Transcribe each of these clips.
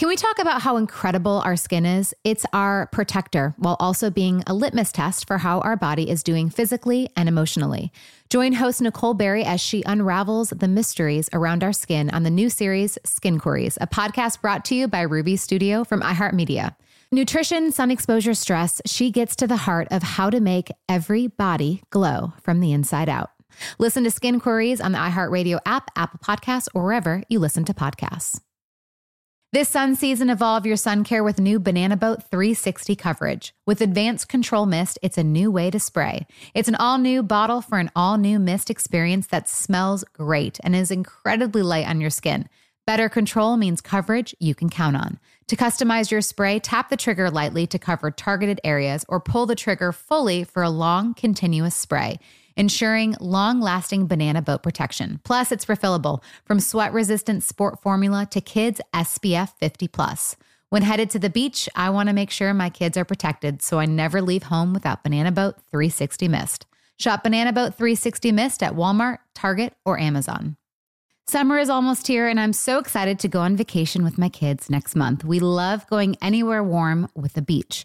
Can we talk about how incredible our skin is? It's our protector while also being a litmus test for how our body is doing physically and emotionally. Join host Nicole Berry as she unravels the mysteries around our skin on the new series Skin Queries, a podcast brought to you by Ruby Studio from iHeartMedia. Nutrition, sun exposure, stress, she gets to the heart of how to make every body glow from the inside out. Listen to Skin Queries on the iHeartRadio app, Apple Podcasts, or wherever you listen to podcasts. This sun season, evolve your sun care with new Banana Boat 360 coverage. With advanced control mist, it's a new way to spray. It's an all new bottle for an all new mist experience that smells great and is incredibly light on your skin. Better control means coverage you can count on. To customize your spray, tap the trigger lightly to cover targeted areas or pull the trigger fully for a long, continuous spray ensuring long lasting banana boat protection. Plus, it's refillable from sweat resistant sport formula to kids SPF 50 plus. When headed to the beach, I want to make sure my kids are protected, so I never leave home without Banana Boat 360 Mist. Shop Banana Boat 360 Mist at Walmart, Target, or Amazon. Summer is almost here, and I'm so excited to go on vacation with my kids next month. We love going anywhere warm with the beach.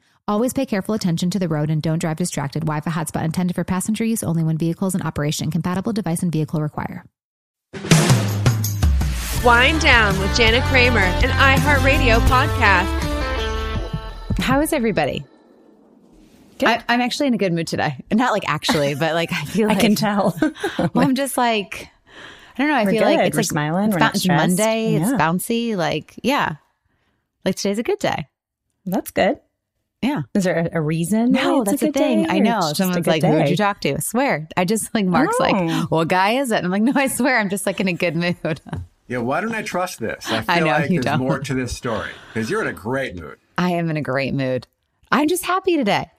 Always pay careful attention to the road and don't drive distracted. Wi Fi hotspot intended for passenger use only when vehicles in operation. Compatible device and vehicle require. Wind Down with Jana Kramer, an iHeartRadio podcast. How is everybody? I, am actually in a good mood today. Not like actually, but like I feel like I can tell. well, I'm just like I don't know. I We're feel good. like it's We're like smiling. It's, We're ba- not it's stressed. Monday. It's bouncy. Like yeah, like today's a good day. That's good. Yeah. Is there a, a reason? No, it's a that's the good thing. day, I know. it's Someone's good like, "Who'd you talk to?" I swear. I just like Mark's Oh. like, "What guy is it?" And I'm like, "No, I swear. I'm just like in a good mood." Yeah, why don't I trust this? I feel I know, like you there's don't. more to this story because you're in a great mood. I am in a great mood. I'm just happy today.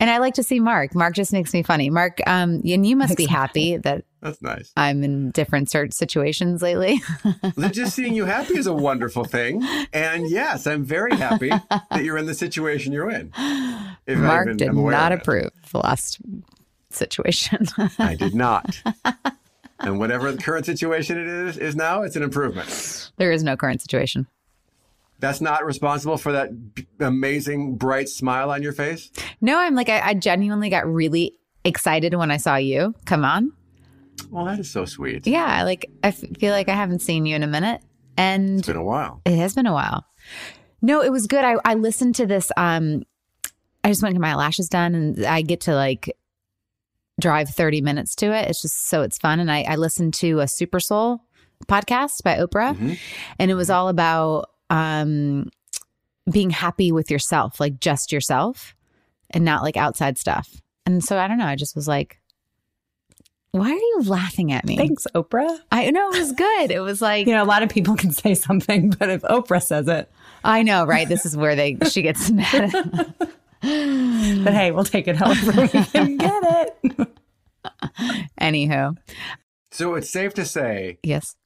And I like to see Mark. Mark just makes me funny. Mark, um, and you must be happy that That's nice. I'm in different situations lately. Just seeing you happy is a wonderful thing. And yes, I'm very happy that you're in the situation you're in. If Mark even did not approve the last situation. I did not. and whatever the current situation it is is now, it's an improvement. there is no current situation. That's not responsible for that b- amazing bright smile on your face. No, I'm like, I, I genuinely got really excited when I saw you. Come on. Well, that is so sweet. Yeah. Like, I f- feel like I haven't seen you in a minute. And It's been a while. It has been a while. No, it was good. I, I listened to this. Um, I just went to my lashes done, and I get to like drive thirty minutes to it. It's just so it's fun. And I, I listened to a Super Soul podcast by Oprah, Mhm. and it was all about um, being happy with yourself, like just yourself, and not like outside stuff. And so I don't know. I just was like, "Why are you laughing at me?" Thanks, Oprah. I know it was good. It was like You know, a lot of people can say something, but if Oprah says it, I know, right? This is where they she gets mad. but hey, we'll take it however we can get it. Anywho, So it's safe to say yes,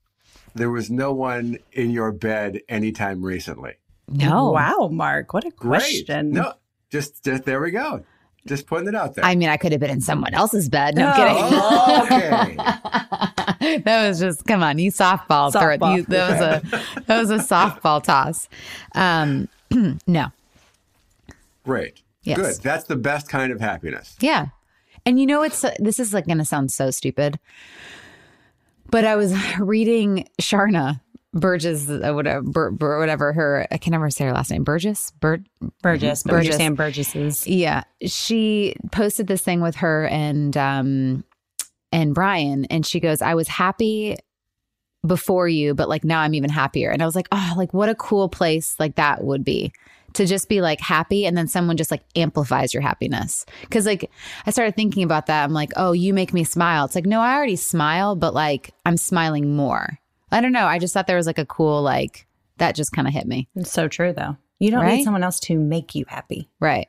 there was no one in your bed anytime recently. no. Wow, Mark, what a Great. question. No, just, just there we go. Just putting it out there. I mean, I could have been in someone else's bed. No, I'm Oh. okay. kidding. that was just come on, you softball. Softball. You, that was a that was a softball toss. Um, no, Great. Yes. Good. That's the best kind of happiness. yeah, and you know it's this is like going to sound so stupid, but I was reading Sharna Burgess, uh, whatever, Bur, Bur, whatever her, I can never say her last name. Burgess, Bur, Burgess, but Burgess. you're Burgess's. yeah. She posted this thing with her and um and Brian, and she goes, "I was happy before you, but like now I'm even happier." And I was like, "Oh, like what a cool place like that would be." To just be like happy and then someone just like amplifies your happiness. Cause like I started thinking about that. I'm like, oh, you make me smile. It's like, no, I already smile, but like I'm smiling more. I don't know. I just thought there was like a cool, like, that just kind of hit me. It's so true, though. You don't Right? need someone else to make you happy. Right.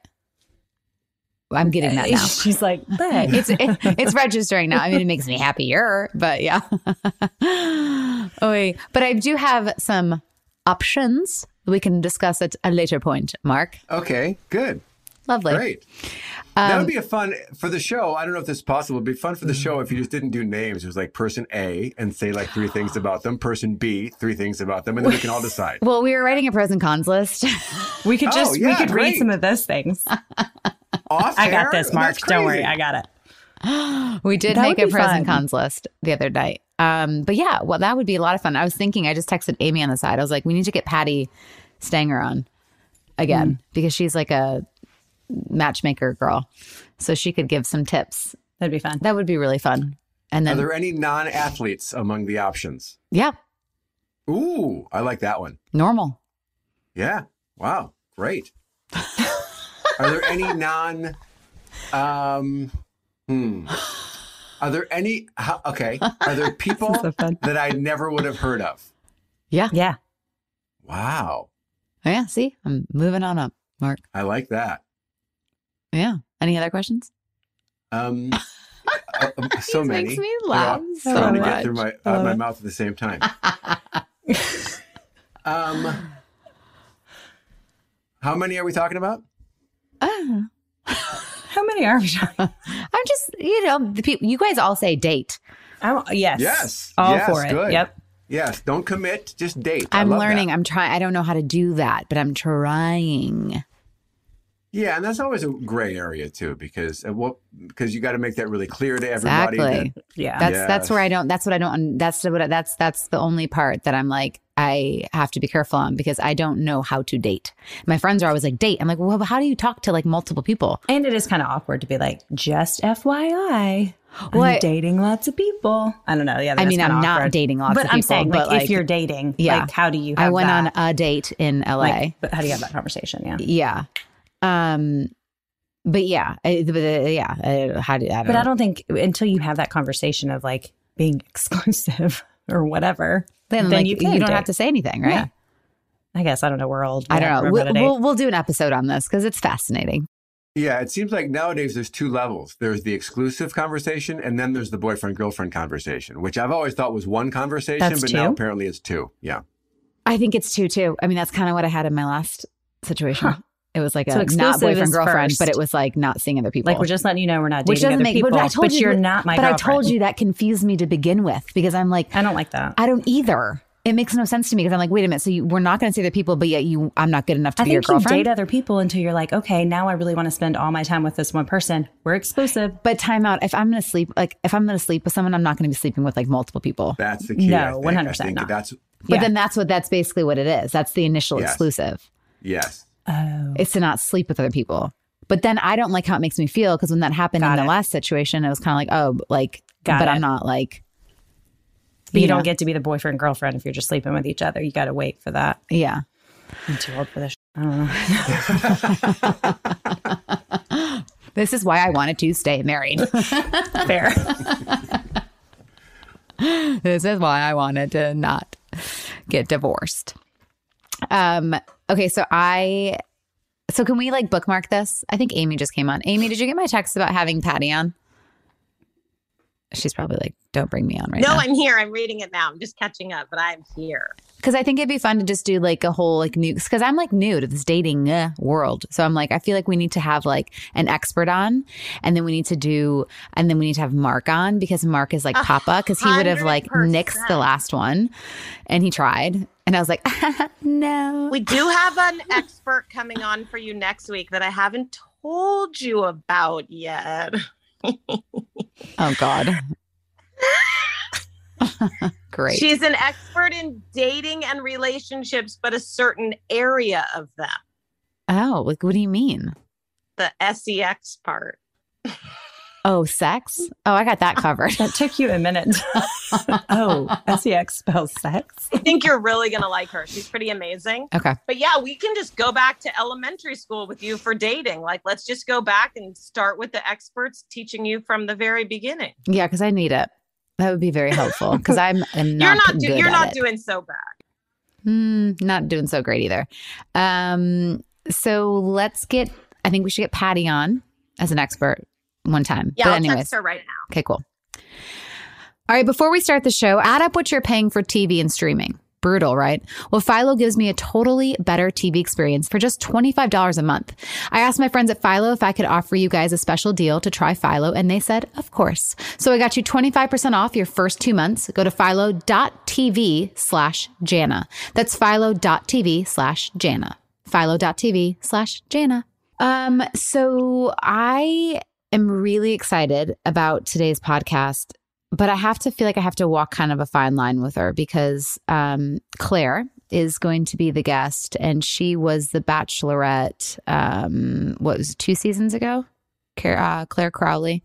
I'm getting that now. She's like, but it's it, it's registering now. I mean, it makes me happier, but yeah. oh, wait. but I do have some options we can discuss at a later point. Mark, Okay, good. Lovely. Great. that Um, would be a fun for the show. I don't know if this is possible. It'd be fun for the show if you just didn't do names. It was like person A and say like three things about them, person B, three things about them, and then we can all decide. Well, we were writing a pros and cons list. we could Oh, just we yeah, could read some of those things. Off I got this, Mark. Don't worry. I got it. we did That make a be pros and cons list the other night. Um, but yeah, well, that would be a lot of fun. I was thinking, I just texted Amy on the side. I was like, we need to get Patti Stanger on again Mm. because she's like a matchmaker girl, so she could give some tips. That'd be fun. That would be really fun. And then Are there any non-athletes among the options? yeah, Ooh, I like that one. normal. Yeah. Wow. Great. Are there any non? Um. Hmm. Are there any? Okay. Are there people so that I never would have heard of? Yeah. Yeah. Wow. Oh, yeah. See, I'm moving on up, Mark. I like that. Yeah. Any other questions? Um. uh, um, so This many. makes me They're laugh all so trying to get through my uh, my mouth at the same time. um. How many are we talking about? Uh, How many are we talking? I'm just, you know, the people. You guys all say date. I'm, yes. Yes. All Yes, for it. good. Yep. Yes. Don't commit. Just date. I I'm love learning. that. I'm trying. I don't know how to do that, but I'm trying. Yeah, and that's always a gray area too, because uh, what because you got to make that really clear to everybody. Exactly. that- Yeah. That's that's where I don't. That's what I don't. That's what. I- That's that's the only part that I'm like I have to be careful on because I don't know how to date. My friends are always like date. I'm like, well, how do you talk to like multiple people? and it is kind of awkward to be like, just FYI. Well, I- I'm dating lots of people. I don't know. Yeah. I mean, I'm not awkward. dating lots but of people. But I'm people, saying, but, like, like, if you're dating, yeah. like, how do you? I went that? on a date in LA. Like, but how do you have that conversation? Yeah. yeah. Um. But yeah. I, but, uh, yeah. Uh, how do I don't But know. I don't think until you have that conversation of like being exclusive or whatever, then, then like, you you, don't date. have to say anything, right? Yeah. I guess I don't know. We're old. I don't know. We're We'll, about to date. we'll, we'll do an episode on this because it's fascinating. Yeah, it seems like nowadays there's two levels. There's the exclusive conversation, and then there's the boyfriend girlfriend conversation, which I've always thought was one conversation, That's but now apparently it's two. Yeah. I think it's two too. I mean, that's kind of what I had in my last situation. Huh. It was like a not boyfriend is girlfriend, but it was like not seeing other people. like we're just letting you know we're not dating which doesn't other make. people, But I told you, you're not my. But I told you that confused me to begin with because I'm like, I don't like that. I don't either. It makes no sense to me because I'm like, wait a minute. So you, we're not going to see other people, but yet you, I'm not good enough to I be your think you date other people until you're like, okay, now I really want to spend all my time with this one person. We're exclusive. but time out. If I'm going to sleep, like if I'm going to sleep with someone, I'm not going to be sleeping with like multiple people. That's the key. No, 100% I think not. That's But Yeah. then that's what that's basically what it is. That's the initial Yes. exclusive. yes. Oh, It's to not sleep with other people. But then I don't like how it makes me feel because when that happened Got in the last situation, it was kind of like, oh, like, Got but it. I'm not like, but you know. don't get to be the boyfriend girlfriend if you're just sleeping with each other. You got to wait for that. yeah. I'm too old for this. I don't know. This is why I wanted to stay married. Fair. this is why I wanted to not get divorced. Um. Okay. So I. So can we like bookmark this? I think Amy just came on. Amy, did you get my text about having Patti on? She's probably like, "Don't bring me on right no, now." No, I'm here. I'm reading it now. I'm just catching up, but I'm here. because I think it'd be fun to just do like a whole like new because I'm like new to this dating uh, world. So I'm like, I feel like we need to have like an expert on, and then we need to do, and then we need to have Mark on because Mark is like Papa because he would have like nixed the last one, and he tried, and I was like, no. We do have an expert coming on for you next week that I haven't told you about yet. Oh God. Great. She's an expert in dating and relationships, but a certain area of them, oh, like what do you mean? the sex part. Oh, sex? Oh, I got that covered. That took you a minute. oh, sex spells sex. I think you're really going to like her. She's pretty amazing. okay. But yeah, we can just go back to elementary school with you for dating. Like, let's just go back and start with the experts teaching you from the very beginning. Yeah, because I need it. That would be very helpful because I'm, I'm not you're not do- good you're at not it. doing so bad. Hmm, not doing so great either. Um, so let's get. I think we should get Patti on as an expert one time. Yeah, but I'll anyways, text her right now. okay, cool. All right, before we start the show, add up what you're paying for TV and streaming. Brutal, right? Well, Philo gives me a totally better TV experience for just $25 a month. I asked my friends at Philo if I could offer you guys a special deal to try Philo, and they said, of course. So I got you 25% off your first two months. Go to philo.tv slash Jana. That's philo.tv slash Jana. Philo.tv slash Jana. Um, so I am really excited about today's podcast but I have to feel like I have to walk kind of a fine line with her because um, Clare is going to be the guest, and she was the Bachelorette. Um, what was it, two seasons ago? Clare, uh, Clare Crawley.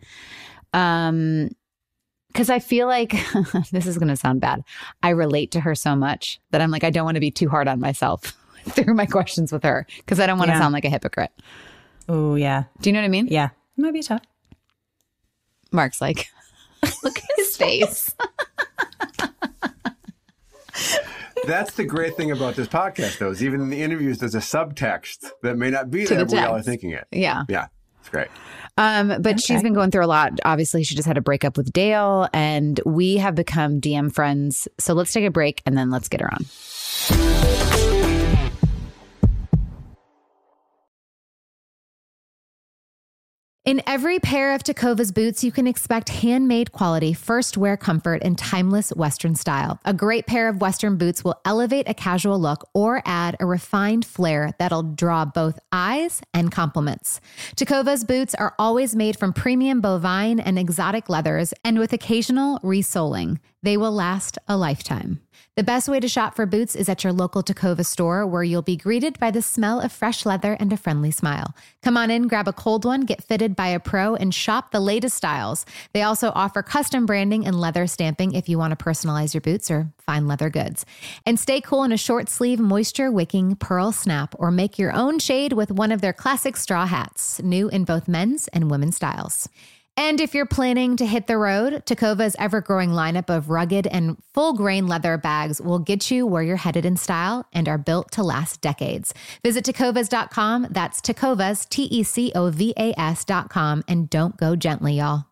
Um, because I feel like this is going to sound bad. I relate to her so much that I'm like I don't want to be too hard on myself through my questions with her because I don't want to Yeah. sound like a hypocrite. Oh, yeah. Do you know what I mean? Yeah. It might be tough. Mark's like, look at his face. That's the great thing about this podcast, though, is even in the interviews, there's a subtext that may not be To there, the but we all are thinking it. yeah. Yeah, it's great. Um, but she's been going through a lot. Obviously, she just had a breakup with Dale, and we have become DM friends. So let's take a break and then let's get her on. In every pair of Tecovas boots, you can expect handmade quality, first wear comfort, and timeless Western style. A great pair of Western boots will elevate a casual look or add a refined flair that'll draw both eyes and compliments. Tecovas boots are always made from premium bovine and exotic leathers, and with occasional resoling, they will last a lifetime. The best way to shop for boots is at your local Tacova store, where you'll be greeted by the smell of fresh leather and a friendly smile. Come on in, grab a cold one, get fitted by a pro, and shop the latest styles. They also offer custom branding and leather stamping if you want to personalize your boots or fine leather goods. And stay cool in a short sleeve, moisture wicking pearl snap, or make your own shade with one of their classic straw hats, new in both men's and women's styles. And if you're planning to hit the road, Tecovas ever growing lineup of rugged and full grain leather bags will get you where you're headed in style and are built to last decades. Visit Tecovas.com. That's Tecovas, T E C O V A S.com. And don't go gently, y'all.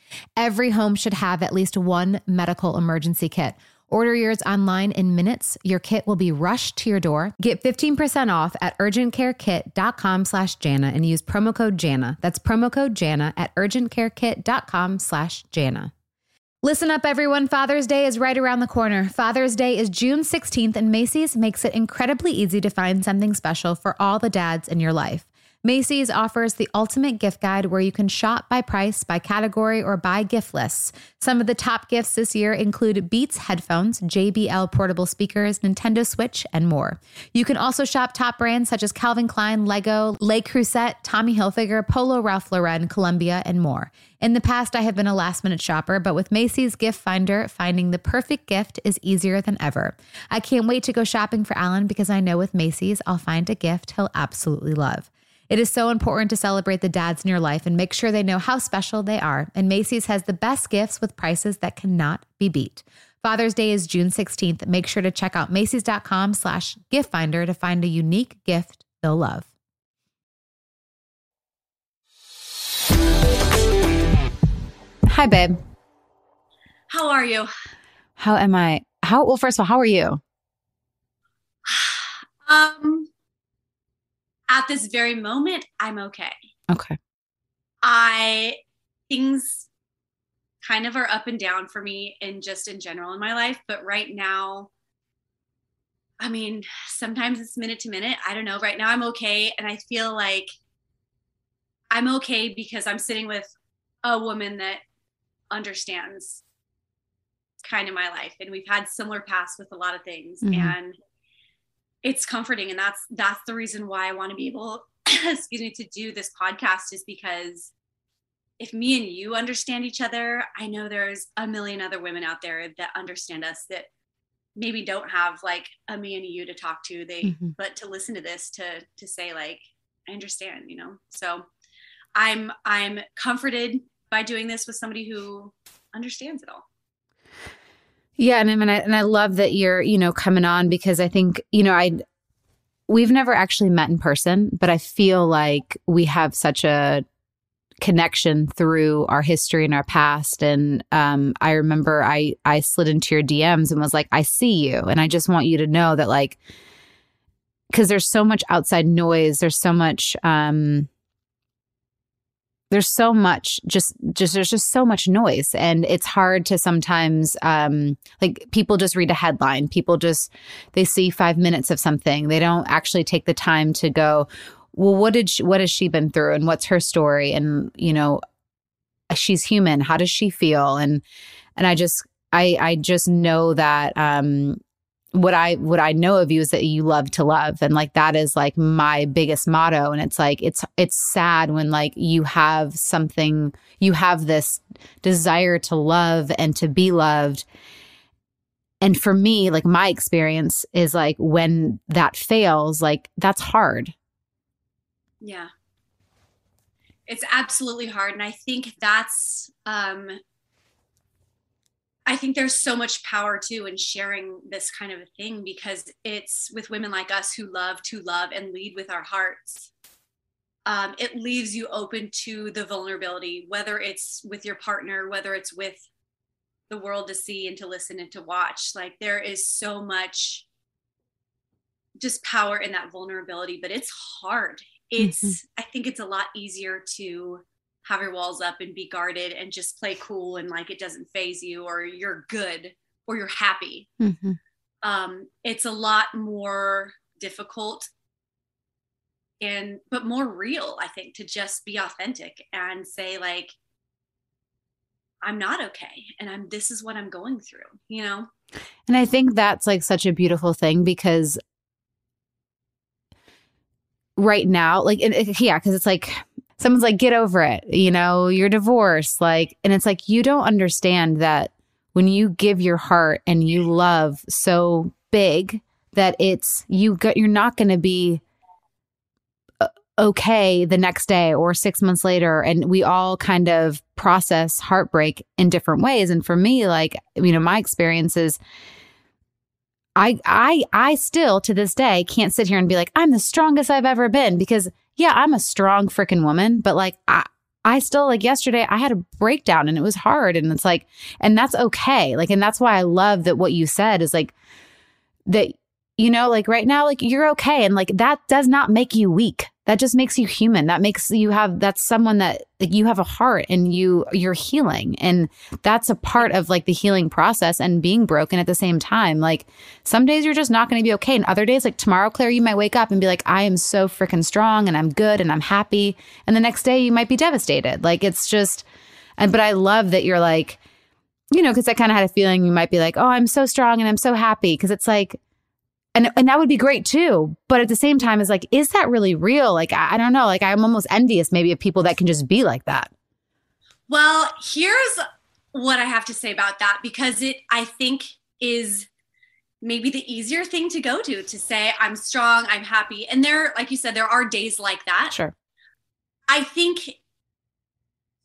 Every home should have at least one medical emergency kit. Order yours online in minutes. Your kit will be rushed to your door. Get 15% off at urgentcarekit.com slash Jana and use promo code Jana. That's promo code Jana at urgentcarekit.com slash Jana. Listen up, everyone. Father's Day is right around the corner. Father's Day is June 16th, and Macy's makes it incredibly easy to find something special for all the dads in your life. Macy's offers the ultimate gift guide where you can shop by price, by category, or by gift lists. Some of the top gifts this year include Beats headphones, JBL portable speakers, Nintendo Switch, and more. You can also shop top brands such as Calvin Klein, Lego, Le Creuset, Tommy Hilfiger, Polo Ralph Lauren, Columbia, and more. In the past, I have been a last minute shopper, but with Macy's Gift Finder, finding the perfect gift is easier than ever. I can't wait to go shopping for Alan because I know with Macy's, I'll find a gift he'll absolutely love. It is so important to celebrate the dads in your life and make sure they know how special they are. And Macy's has the best gifts with prices that cannot be beat. Father's Day is June 16th. Make sure to check out Macy's.com slash gift finder to find a unique gift they'll love. Hi, babe. How are you? How am I? How well, first of all, how are you? Um, at this very moment, I'm okay. Okay. I things kind of are up and down for me and just in general in my life, but right now I mean, sometimes it's minute to minute. I don't know. Right now I'm okay and I feel like I'm okay because I'm sitting with a woman that understands kind of my life and we've had similar paths with a lot of things Mhm. and it's comforting and that's that's the reason why I want to be able excuse me to do this podcast is because if me and you understand each other, I know there's a million other women out there that understand us that maybe don't have like a me and you to talk to. They Mhm. but to listen to this to to say like I understand, you know. So I'm I'm comforted by doing this with somebody who understands it all. Yeah, and I mean, I, and I love that you're, you know, coming on because I think, you know, I we've never actually met in person, but I feel like we have such a connection through our history and our past. And um, I remember I I slid into your DMs and was like, I see you, and I just want you to know that, like, because there's so much outside noise, there's so much. um there's so much just just there's just so much noise. And it's hard to sometimes um like people just read a headline. People just they see 5 minutes of something. They don't actually take the time to go well what did she, what has she been through? And what's her story? And you know she's human. How does she feel? And and I just I I just know that um what I what I know of you is that you love to love and like that is like my biggest motto and it's like it's it's sad when like you have something you have this desire to love and to be loved and for me like my experience is like when that fails like that's hard Yeah. It's absolutely hard. And I think that's, um, I think there's so much power too in sharing this kind of a thing because it's with women like us who love to love and lead with our hearts. Um, it leaves you open to the vulnerability, whether it's with your partner, whether it's with the world to see and to listen and to watch. Like there is so much just power in that vulnerability, but it's hard. It's, I think it's a lot easier to have your walls up and be guarded and just play cool and like it doesn't phase you or you're good or you're happy. mm-hmm. Um, it's a lot more difficult and but more real, I think, to just be authentic and say like I'm not okay and I'm this is what I'm going through, you know? And I think that's like such a beautiful thing because right now, like, yeah, because it's like someone's like, get over it, you know, you're divorced. Like, and it's like, you don't understand that when you give your heart and you love so big that it's, you got, you're not going to be uh, okay the next day or six months later. And we all kind of process heartbreak in different ways. And for me, like, you know, my experience is I I I still to this day can't sit here and be like I'm the strongest I've ever been because yeah, I'm a strong freaking woman, but like I I still like yesterday I had a breakdown and it was hard and it's like and that's okay. Like and that's why I love that what you said is like that you know like right now like you're okay and like that does not make you weak. That just makes you human. That makes you have that's someone that like you have a heart and you you're healing and that's a part of like the healing process and being broken at the same time. Like some days you're just not going to be okay and other days like tomorrow clare you might wake up and be like i am so freaking strong and i'm good and i'm happy and the next day you might be devastated. Like it's just and but i love that you're like you know because i kind of had a feeling you might be like oh i'm so strong and i'm so happy because it's like and and that would be great too. But at the same time is like is that really real? Like I, I, don't know. Like i'm almost envious maybe of people that can just be like that. Well here's what i have to say about that because it i think is maybe the easier thing to go to to say i'm strong i'm happy. And there like you said there are days like that. Sure. I think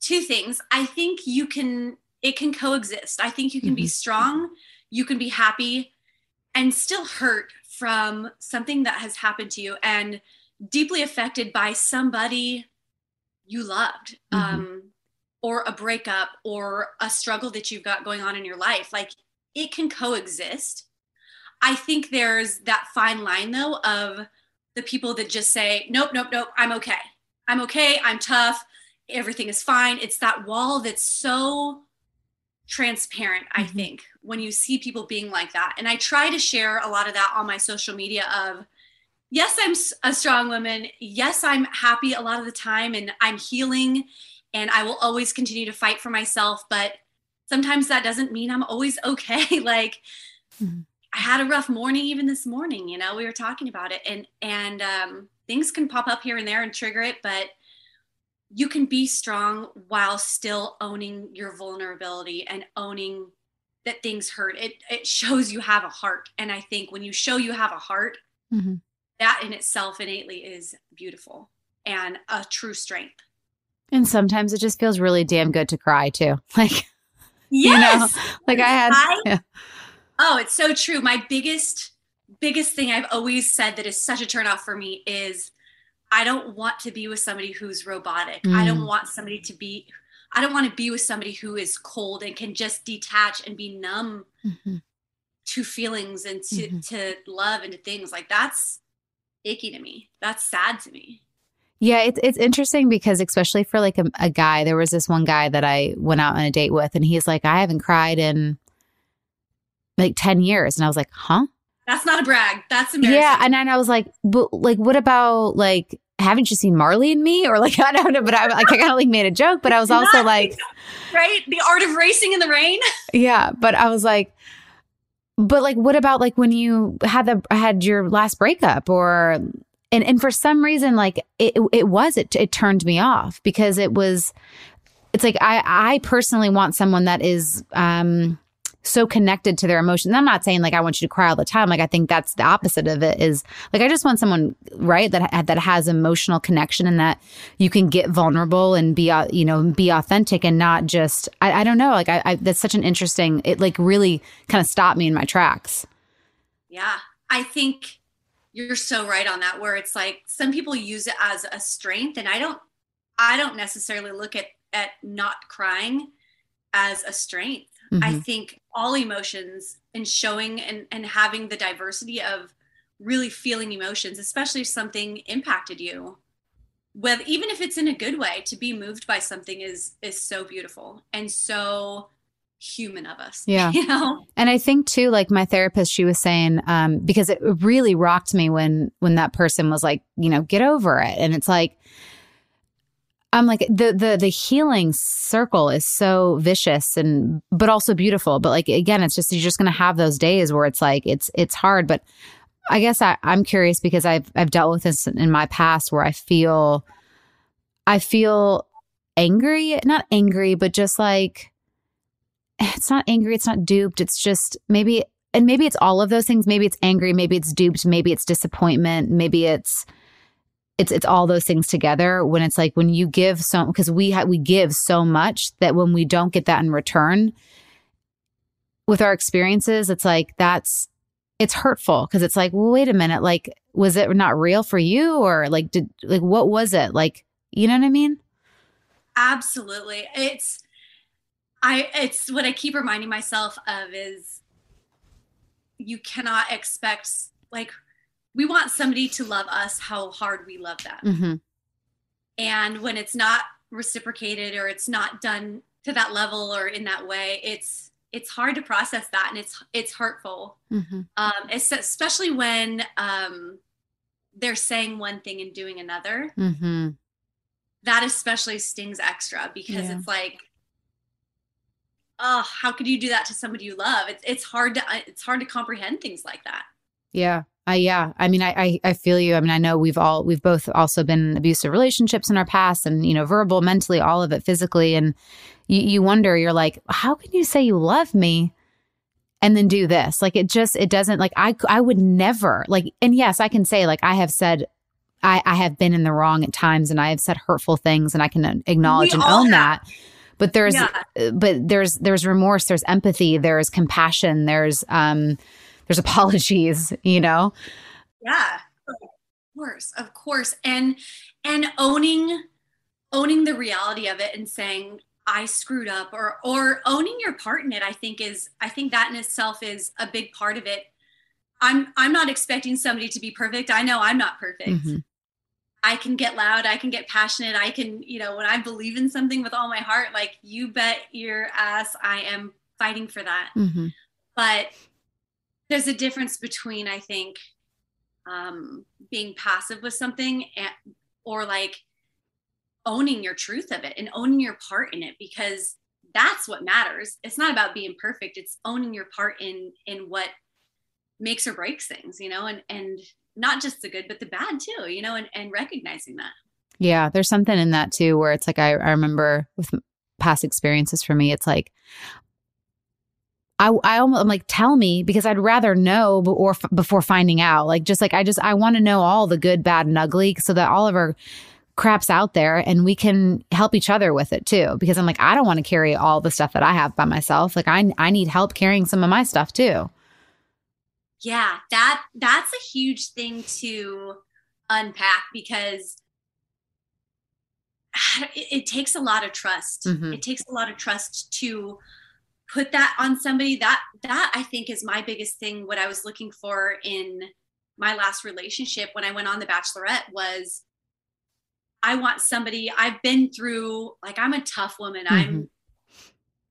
two things. I think you can it can coexist. I think you can mm-hmm. be strong you can be happy and still hurt from something that has happened to you and deeply affected by somebody you loved mm-hmm. um, or a breakup or a struggle that you've got going on in your life. Like it can coexist. I think there's that fine line though of the people that just say nope nope nope i'm okay. I'm okay. I'm tough. Everything is fine. It's that wall that's so transparent i mm-hmm. think when you see people being like that. And i try to share a lot of that on my social media of yes i'm a strong woman. Yes i'm happy a lot of the time and i'm healing and i will always continue to fight for myself but sometimes that doesn't mean i'm always okay. Like mm-hmm. i had a rough morning even this morning you know we were talking about it and and um, things can pop up here and there and trigger it but you can be strong while still owning your vulnerability and owning that things hurt. It it shows you have a heart. And I think when you show you have a heart, mm-hmm. that in itself innately is beautiful and a true strength. And sometimes it just feels really damn good to cry too. Like yes. you know, like I had I, yeah. Oh, it's so true. My biggest biggest thing I've always said that is such a turnoff for me is I don't want to be with somebody who's robotic. Mm. I don't mm. want somebody to be I don't want to be with somebody who is cold and can just detach and be numb mm-hmm. to feelings and to, mm-hmm. to love and to things. Like that's icky to me. That's sad to me. Yeah, it's it's interesting because especially for like a, a, guy, there was this one guy that I went out on a date with, and he's like, I haven't cried in like ten years, and I was like, huh? That's not a brag. That's embarrassing. Yeah, and then I was like, but like, what about like, haven't you seen Marley and Me? Or like, I don't know, but I like, I kind of like made a joke, but I was also not, like, right, the art of racing in the rain. Yeah, but I was like, but like, what about like when you had the had your last breakup or and and for some reason like it it was it it turned me off because it was it's like I I personally want someone that is um so connected to their emotions. I'm not saying like I want you to cry all the time. Like I think that's the opposite of it is like I just want someone right that that has emotional connection and that you can get vulnerable and be uh, you know be authentic and not just I, I don't know like I, I that's such an interesting it like really kind of stopped me in my tracks. Yeah, I think you're so right on that where it's like some people use it as a strength and I don't I don't necessarily look at at not crying as a strength Mm-hmm. I think all emotions and showing and, and having the diversity of really feeling emotions, especially if something impacted you, whether even if it's in a good way, to be moved by something is is so beautiful and so human of us. Yeah. You know? And I think too, like my therapist, she was saying, um, because it really rocked me when when that person was like, you know, get over it. And it's like, I'm like the the the healing circle is so vicious and but also beautiful. But like again, it's just you're just gonna have those days where it's like it's it's hard. But I guess I, I'm curious because I've I've dealt with this in my past where I feel I feel angry, not angry, but just like it's not angry, it's not duped. It's just maybe and maybe it's all of those things. Maybe it's angry, maybe it's duped, maybe it's disappointment, maybe it's it's it's all those things together when it's like when you give so because we ha- we give so much that when we don't get that in return with our experiences it's like that's it's hurtful because it's like, well, wait a minute, like, was it not real for you, or like, did like what was it like? You know what I mean? Absolutely. It's I it's what I keep reminding myself of is you cannot expect like we want somebody to love us how hard we love them. Mm-hmm. And when it's not reciprocated or it's not done to that level or in that way, it's it's hard to process that and it's it's hurtful. Mm-hmm. Um, it's especially when um, they're saying one thing and doing another. Mm-hmm. That especially stings extra because Yeah. it's like, oh, how could you do that to somebody you love? It's it's hard to it's hard to comprehend things like that. Yeah. I yeah. I mean, I, I I feel you. I mean, I know we've all we've both also been in abusive relationships in our past, and you know, verbal, mentally, all of it, physically, and you you wonder. You're like, how can you say you love me, and then do this? Like, it just it doesn't like I I would never like. And yes, I can say like I have said. I, I have been in the wrong at times and I have said hurtful things and I can acknowledge We and own have. that. But there's Yeah. uh, but there's there's remorse, there's empathy, there's compassion, there's um there's apologies, you know? Yeah. Of course, of course. And and owning owning the reality of it and saying I screwed up or or owning your part in it I think is I think that in itself is a big part of it. I'm I'm not expecting somebody to be perfect. I know I'm not perfect. Mhm. I can get loud, I can get passionate, I can, you know, when I believe in something with all my heart, like you bet your ass I am fighting for that Mhm. but there's a difference between i think um, being passive with something and, or like owning your truth of it and owning your part in it because that's what matters. It's not about being perfect. It's owning your part in in what makes or breaks things you know and and not just the good but the bad too you know and, and recognizing that. Yeah, there's something in that too where it's like I, I remember with past experiences for me, it's like I I almost I'm like tell me because I'd rather know or f- before finding out. Like just like I just I want to know all the good, bad, and ugly so that all of our crap's out there and we can help each other with it too. Because I'm like I don't want to carry all the stuff that I have by myself. Like I I need help carrying some of my stuff too. yeah that that's a huge thing to unpack because it, it takes a lot of trust Mhm. it takes a lot of trust to put that on somebody that that i think is my biggest thing what i was looking for in my last relationship when i went on the bachelorette was i want somebody i've been through like i'm a tough woman. I'm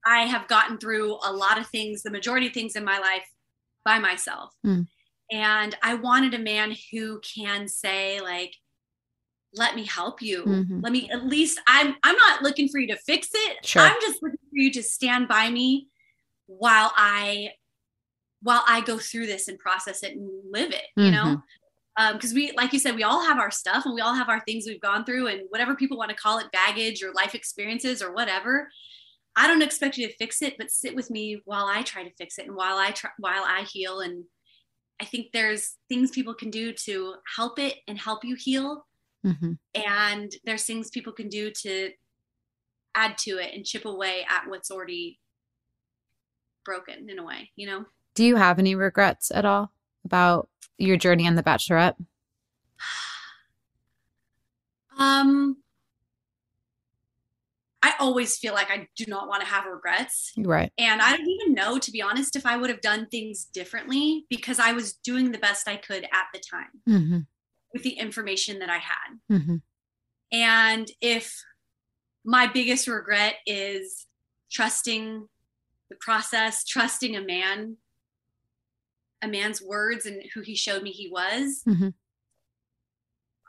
i have gotten through a lot of things the majority of things in my life by myself. Mm. and i wanted a man who can say like let me help you. Mhm. let me at least i'm i'm not looking for you to fix it. Sure. i'm just looking for you to stand by me while i while i go through this and process it and live it you know? Because we like you said we all have our stuff and we all have our things we've gone through and whatever people want to call it baggage or life experiences or whatever i don't expect you to fix it but sit with me while i try to fix it and while i try while i heal. And i think there's things people can do to help it and help you heal hmm and there's things people can do to add to it and chip away at what's already broken in a way you know Do you have any regrets at all about your journey on The Bachelorette? um i always feel like i do not want to have regrets Right. and i don't even know to be honest if i would have done things differently because i was doing the best i could at the time Mm-hmm. With the information that i had Mm-hmm. And if my biggest regret is trusting the process, trusting a man, a man's words and who he showed me he was, Mhm.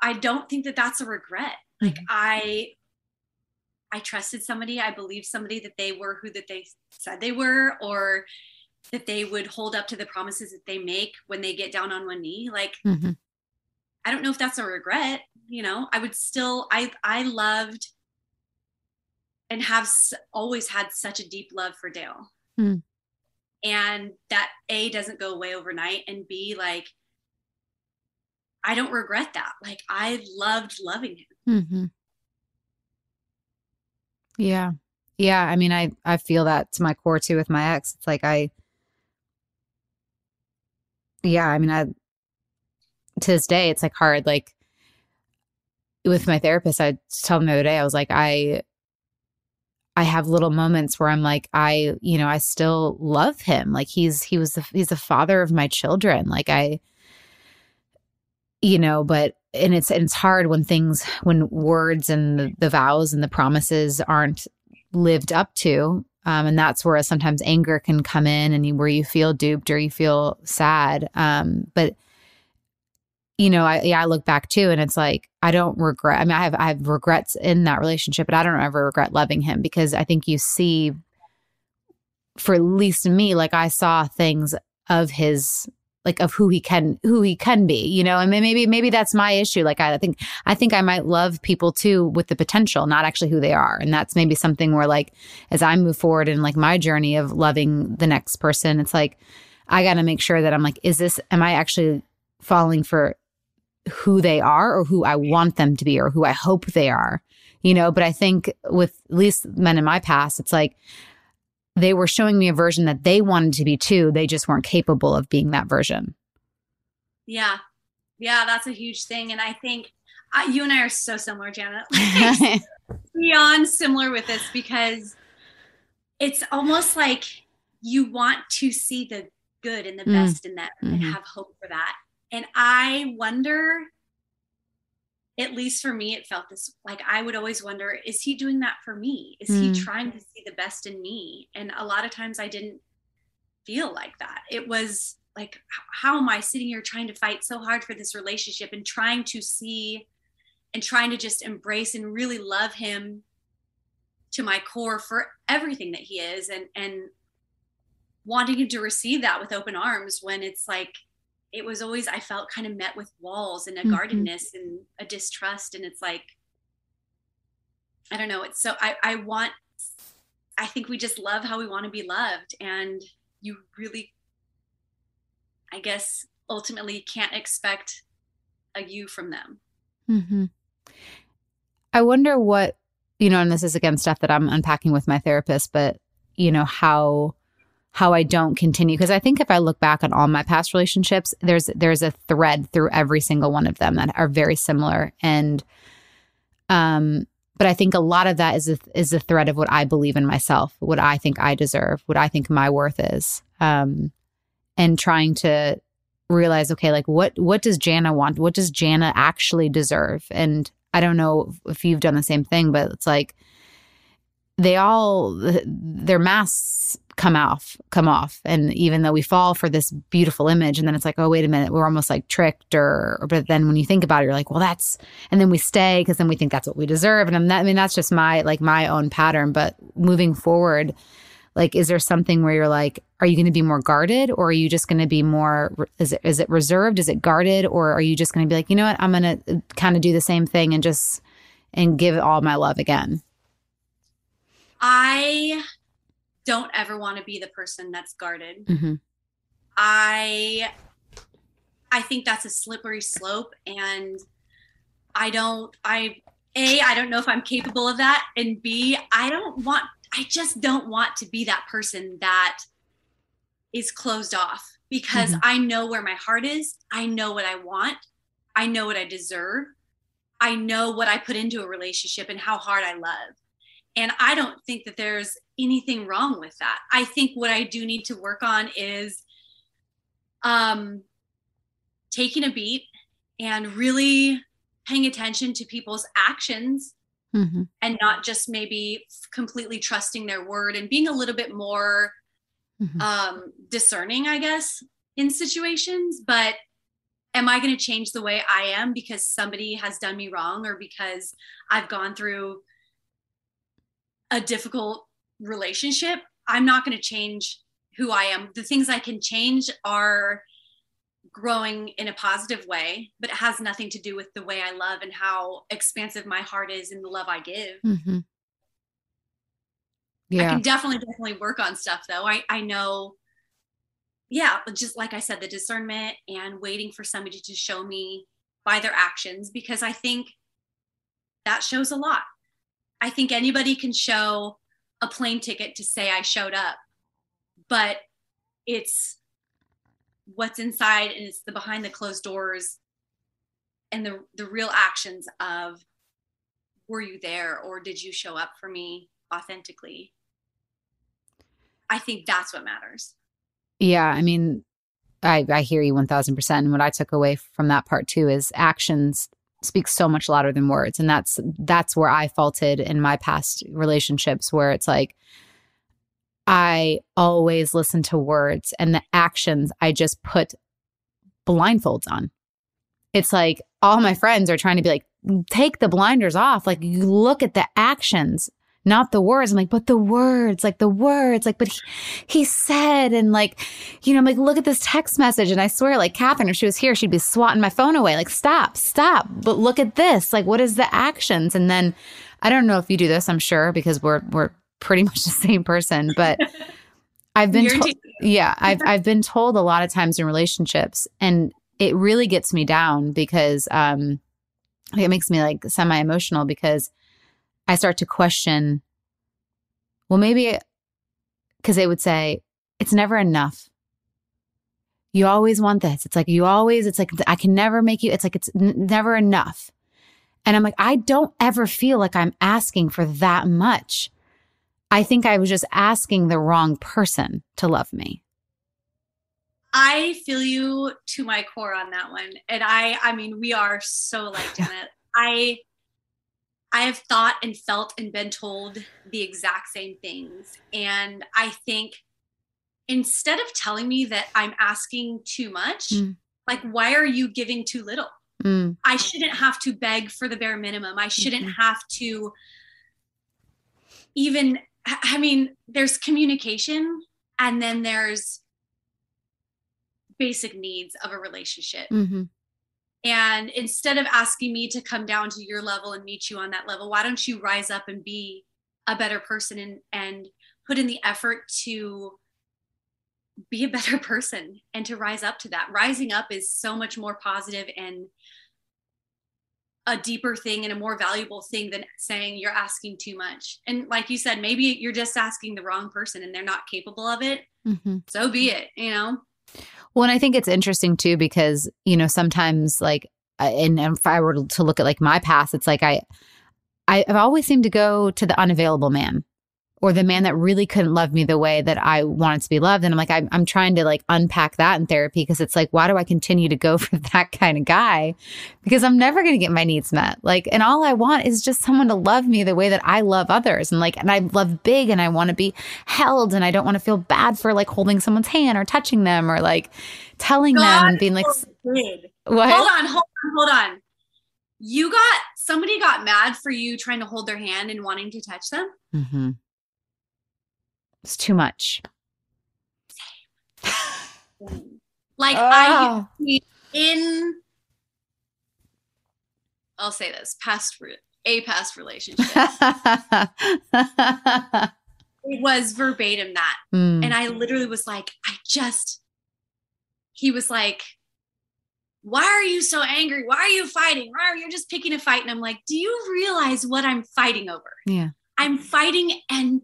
I don't think that that's a regret. Like I I trusted somebody, I believed somebody that they were who that they said they were or that they would hold up to the promises that they make when they get down on one knee. Like Mm-hmm. I don't know if that's a regret. You know, I would still, I, I loved and have s- always had such a deep love for Dale. Hmm. And that A doesn't go away overnight. And B, like, I don't regret that. Like, I loved loving him. Mm-hmm. Yeah. Yeah. I mean, I, I feel that to my core too with my ex. It's like I, yeah, I mean, I, to this day, it's like hard. Like with my therapist, I tell him the other day, I was like, I, I have little moments where I'm like, I, you know, I still love him. Like he's, he was, the, he's the father of my children. Like I, you know, but, and it's, and it's hard when things, when words and the, the vows and the promises aren't lived up to. Um, and that's where sometimes anger can come in and where you feel duped or you feel sad. Um, but you know, I yeah, I look back too, and it's like I don't regret. I mean, I have I have regrets in that relationship, but I don't ever regret loving him because I think you see, for at least me, like I saw things of his like of who he can who he can be you know and maybe maybe that's my issue like I think I think I might love people too with the potential not actually who they are and that's maybe something where like as I move forward in like my journey of loving the next person it's like I got to make sure that I'm like is this am I actually falling for who they are or who I want them to be or who I hope they are, you know. But I think with at least men in my past, it's like they were showing me a version that they wanted to be too. They just weren't capable of being that version. Yeah. Yeah, that's a huge thing. And I think uh, you and I are so similar, Jana. beyond similar with this because it's almost like you want to see the good and the mm. best in them mm-hmm. and have hope for that. And I wonder, at least for me, it felt this like I would always wonder, is he doing that for me? Is mm. he trying to see the best in me? And a lot of times I didn't feel like that. It was like, how am I sitting here trying to fight so hard for this relationship and trying to see and trying to just embrace and really love him to my core for everything that he is and and wanting him to receive that with open arms when it's like it was always I felt kind of met with walls and a mm-hmm. guardedness and a distrust and it's like I don't know it's so I I want I think we just love how we want to be loved and you really I guess ultimately can't expect a you from them. Mm-hmm. I wonder what you know and this is again stuff that I'm unpacking with my therapist but you know how how I don't continue because I think if I look back on all my past relationships there's there's a thread through every single one of them that are very similar and um but I think a lot of that is a, is a thread of what I believe in myself, what I think I deserve, what I think my worth is, um, and trying to realize, okay, like what what does Jana want? What does Jana actually deserve? And I don't know if you've done the same thing, but it's like they all their masks come off come off. And even though we fall for this beautiful image and then it's like oh wait a minute we're almost like tricked or, or but then when you think about it you're like well that's and then we stay because then we think that's what we deserve. And i mean that's just my like my own pattern. But moving forward like is there something where you're like are you going to be more guarded or are you just going to be more is it is it reserved? Is it guarded? Or are you just going to be like you know what? I'm going to uh, kind of do the same thing and just and give all my love again. I don't ever want to be the person that's guarded. Mm-hmm. I I think that's a slippery slope and I don't I A I don't know if I'm capable of that and B I don't want I just don't want to be that person that is closed off because mm-hmm. I know where my heart is. I know what I want. I know what I deserve. I know what I put into a relationship and how hard I love. And I don't think that there's anything wrong with that. I think what I do need to work on is um, taking a beat and really paying attention to people's actions mm-hmm. and not just maybe completely trusting their word and being a little bit more mm-hmm. um, discerning, I guess, in situations. But am I going to change the way I am because somebody has done me wrong or because I've gone through a difficult relationship, I'm not going to change who I am. The things I can change are growing in a positive way, but it has nothing to do with the way I love and how expansive my heart is and the love I give. Mm-hmm. Yeah. I can definitely, definitely work on stuff though. I, I know, yeah, just like I said, the discernment and waiting for somebody to show me by their actions, because I think that shows a lot. I think anybody can show a plane ticket to say I showed up, but it's what's inside and it's the behind the closed doors and the the real actions of were you there or did you show up for me authentically i think that's what matters Yeah, I mean, I I hear you one thousand percent. And what I took away from that part too is actions speak so much louder than words, and that's that's where I faulted in my past relationships, where it's like I always listen to words, and the actions I just put blindfolds on. It's like all my friends are trying to be like, take the blinders off. Like, you look at the actions, not the words. I'm like, but the words, like the words, like, but he, he said, and like, you know, I'm like, look at this text message. And I swear, like, Catherine, if she was here, she'd be swatting my phone away. Like, stop, stop. But look at this. Like, what is the actions? And then I don't know if you do this, I'm sure, because we're, we're pretty much the same person, but I've been, to- yeah, I've, I've been told a lot of times in relationships and it really gets me down because, um, it makes me like semi emotional because I start to question, well, maybe because they would say, it's never enough. You always want this. It's like, you always, it's like, I can never make you, it's like, it's n- never enough. And I'm like, I don't ever feel like I'm asking for that much. I think I was just asking the wrong person to love me. I feel you to my core on that one. And I I mean we are so like Jana. I I have thought and felt and been told the exact same things. And I think instead of telling me that I'm asking too much, Mm. like why are you giving too little? Mm, I shouldn't have to beg for the bare minimum. I shouldn't Mhm. have to even I mean, there's communication and then there's basic needs of a relationship. mhm. And instead of asking me to come down to your level and meet you on that level, why don't you rise up and be a better person and, and put in the effort to be a better person and to rise up to that? Rising up is so much more positive and a deeper thing and a more valuable thing than saying you're asking too much. And like you said, maybe you're just asking the wrong person and they're not capable of it. Mhm. So be it, you know? Well, and I think it's interesting too because you know sometimes like, uh, and, and if I were to look at like my past, it's like I, I- I've always seemed to go to the unavailable man, or the man that really couldn't love me the way that I wanted to be loved. And I'm like, I'm, I'm trying to like unpack that in therapy because it's like, why do I continue to go for that kind of guy? Because I'm never going to get my needs met. Like, and all I want is just someone to love me the way that I love others. And like, and I love big and I want to be held and I don't want to feel bad for like holding someone's hand or touching them or like telling them and being like, what? Hold on, hold on, hold on. You got somebody got mad for you trying to hold their hand and wanting to touch them. hmm It's too much. Like I Oh. in I'll say this, past re- a past relationship. it was verbatim that. Mm. And I literally was like, I just he was like, why are you so angry? Why are you fighting? Why are you just picking a fight? And I'm like, do you realize what I'm fighting over? yeah. I'm fighting and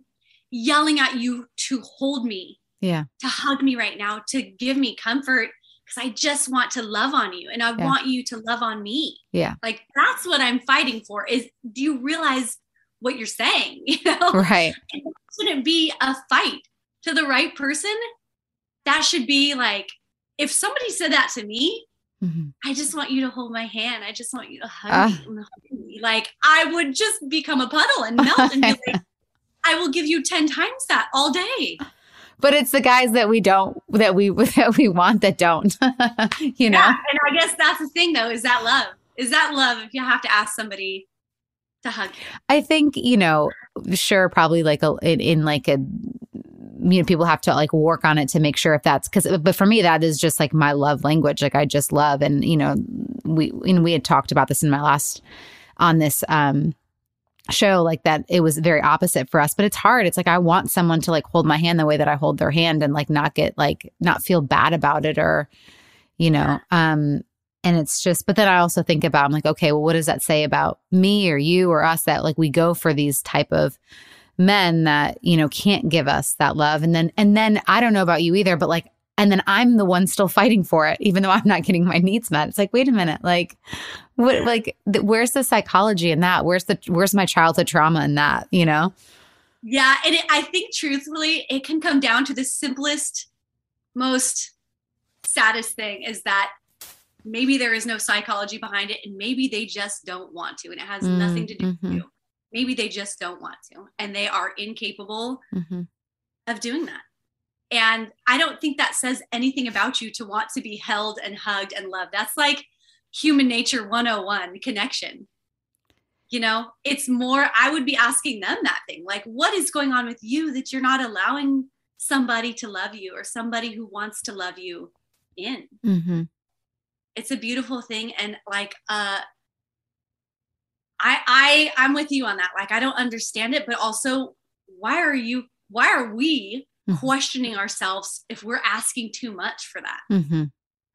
yelling at you to hold me, Yeah. to hug me right now, to give me comfort because I just want to love on you and I Yeah. want you to love on me. Yeah. Like that's what I'm fighting for is do you realize what you're saying? You know? Right. That shouldn't be a fight to the right person. That should be like if somebody said that to me, hmm I just want you to hold my hand. I just want you to hug Ah. me hug me. Like I would just become a puddle and melt and be like, I will give you 10 times that all day. But it's the guys that we don't that we that we want that don't. you know. Yeah. And I guess that's the thing though, is that love. Is that love if you have to ask somebody to hug you? I think you know, sure, probably like a in, in like a you know people have to like work on it to make sure if that's because but for me that is just like my love language like i just love and you know we know we had talked about this in my last on this um show like that it was very opposite for us but it's hard. It's like i want someone to like hold my hand the way that i hold their hand and like not get like not feel bad about it or you know um and it's just but then i also think about i'm like okay well what does that say about me or you or us that like we go for these type of men that you know can't give us that love? And then and then i don't know about you either but like And then I'm the one still fighting for it, even though I'm not getting my needs met. It's like, wait a minute, like, what, like, th- where's the psychology in that? Where's the, where's my childhood trauma in that? You know? Yeah, and it, I think truthfully, it can come down to the simplest, most saddest thing is that maybe there is no psychology behind it, and maybe they just don't want to, and it has nothing to do Mm-hmm. with you. Maybe they just don't want to, and they are incapable Mm-hmm. of doing that. And I don't think that says anything about you to want to be held and hugged and loved. That's like human nature 101 connection. You know, it's more, I would be asking them that thing like, what is going on with you that you're not allowing somebody to love you or somebody who wants to love you in? Mm-hmm. It's a beautiful thing. And like, uh, I, I, I'm with you on that. Like, I don't understand it, but also, why are you, why are we Mhm. questioning ourselves if we're asking too much for that? Mm-hmm.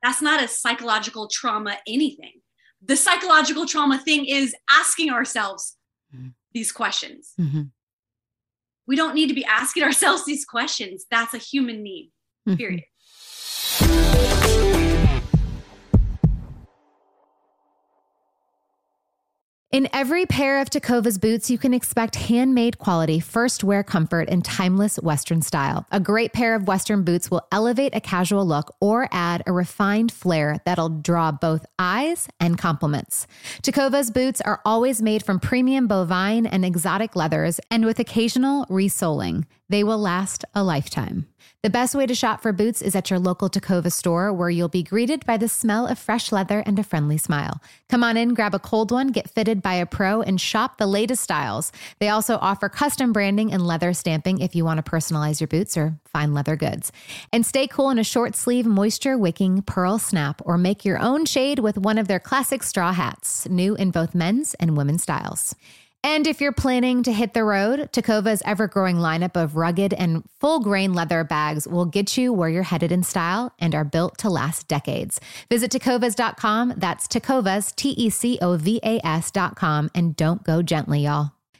That's not a psychological trauma anything. The psychological trauma thing is asking ourselves Mhm. these questions. Mm-hmm. We don't need to be asking ourselves these questions. That's a human need, period. In every pair of Tecovas boots, you can expect handmade quality, first wear comfort, and timeless Western style. A great pair of Western boots will elevate a casual look or add a refined flair that'll draw both eyes and compliments. Tecovas boots are always made from premium bovine and exotic leathers, and with occasional resoling, they will last a lifetime. The best way to shop for boots is at your local Tecovas store, where you'll be greeted by the smell of fresh leather and a friendly smile. Come on in, grab a cold one, get fitted by a pro, and shop the latest styles. They also offer custom branding and leather stamping if you want to personalize your boots or fine leather goods. And stay cool in a short sleeve, moisture wicking pearl snap, or make your own shade with one of their classic straw hats, new in both men's and women's styles. And if you're planning to hit the road, Tecovas ever growing lineup of rugged and full grain leather bags will get you where you're headed in style and are built to last decades. Visit Tecovas.com. That's Tecovas, T E C O V A S.com. And don't go gently, y'all.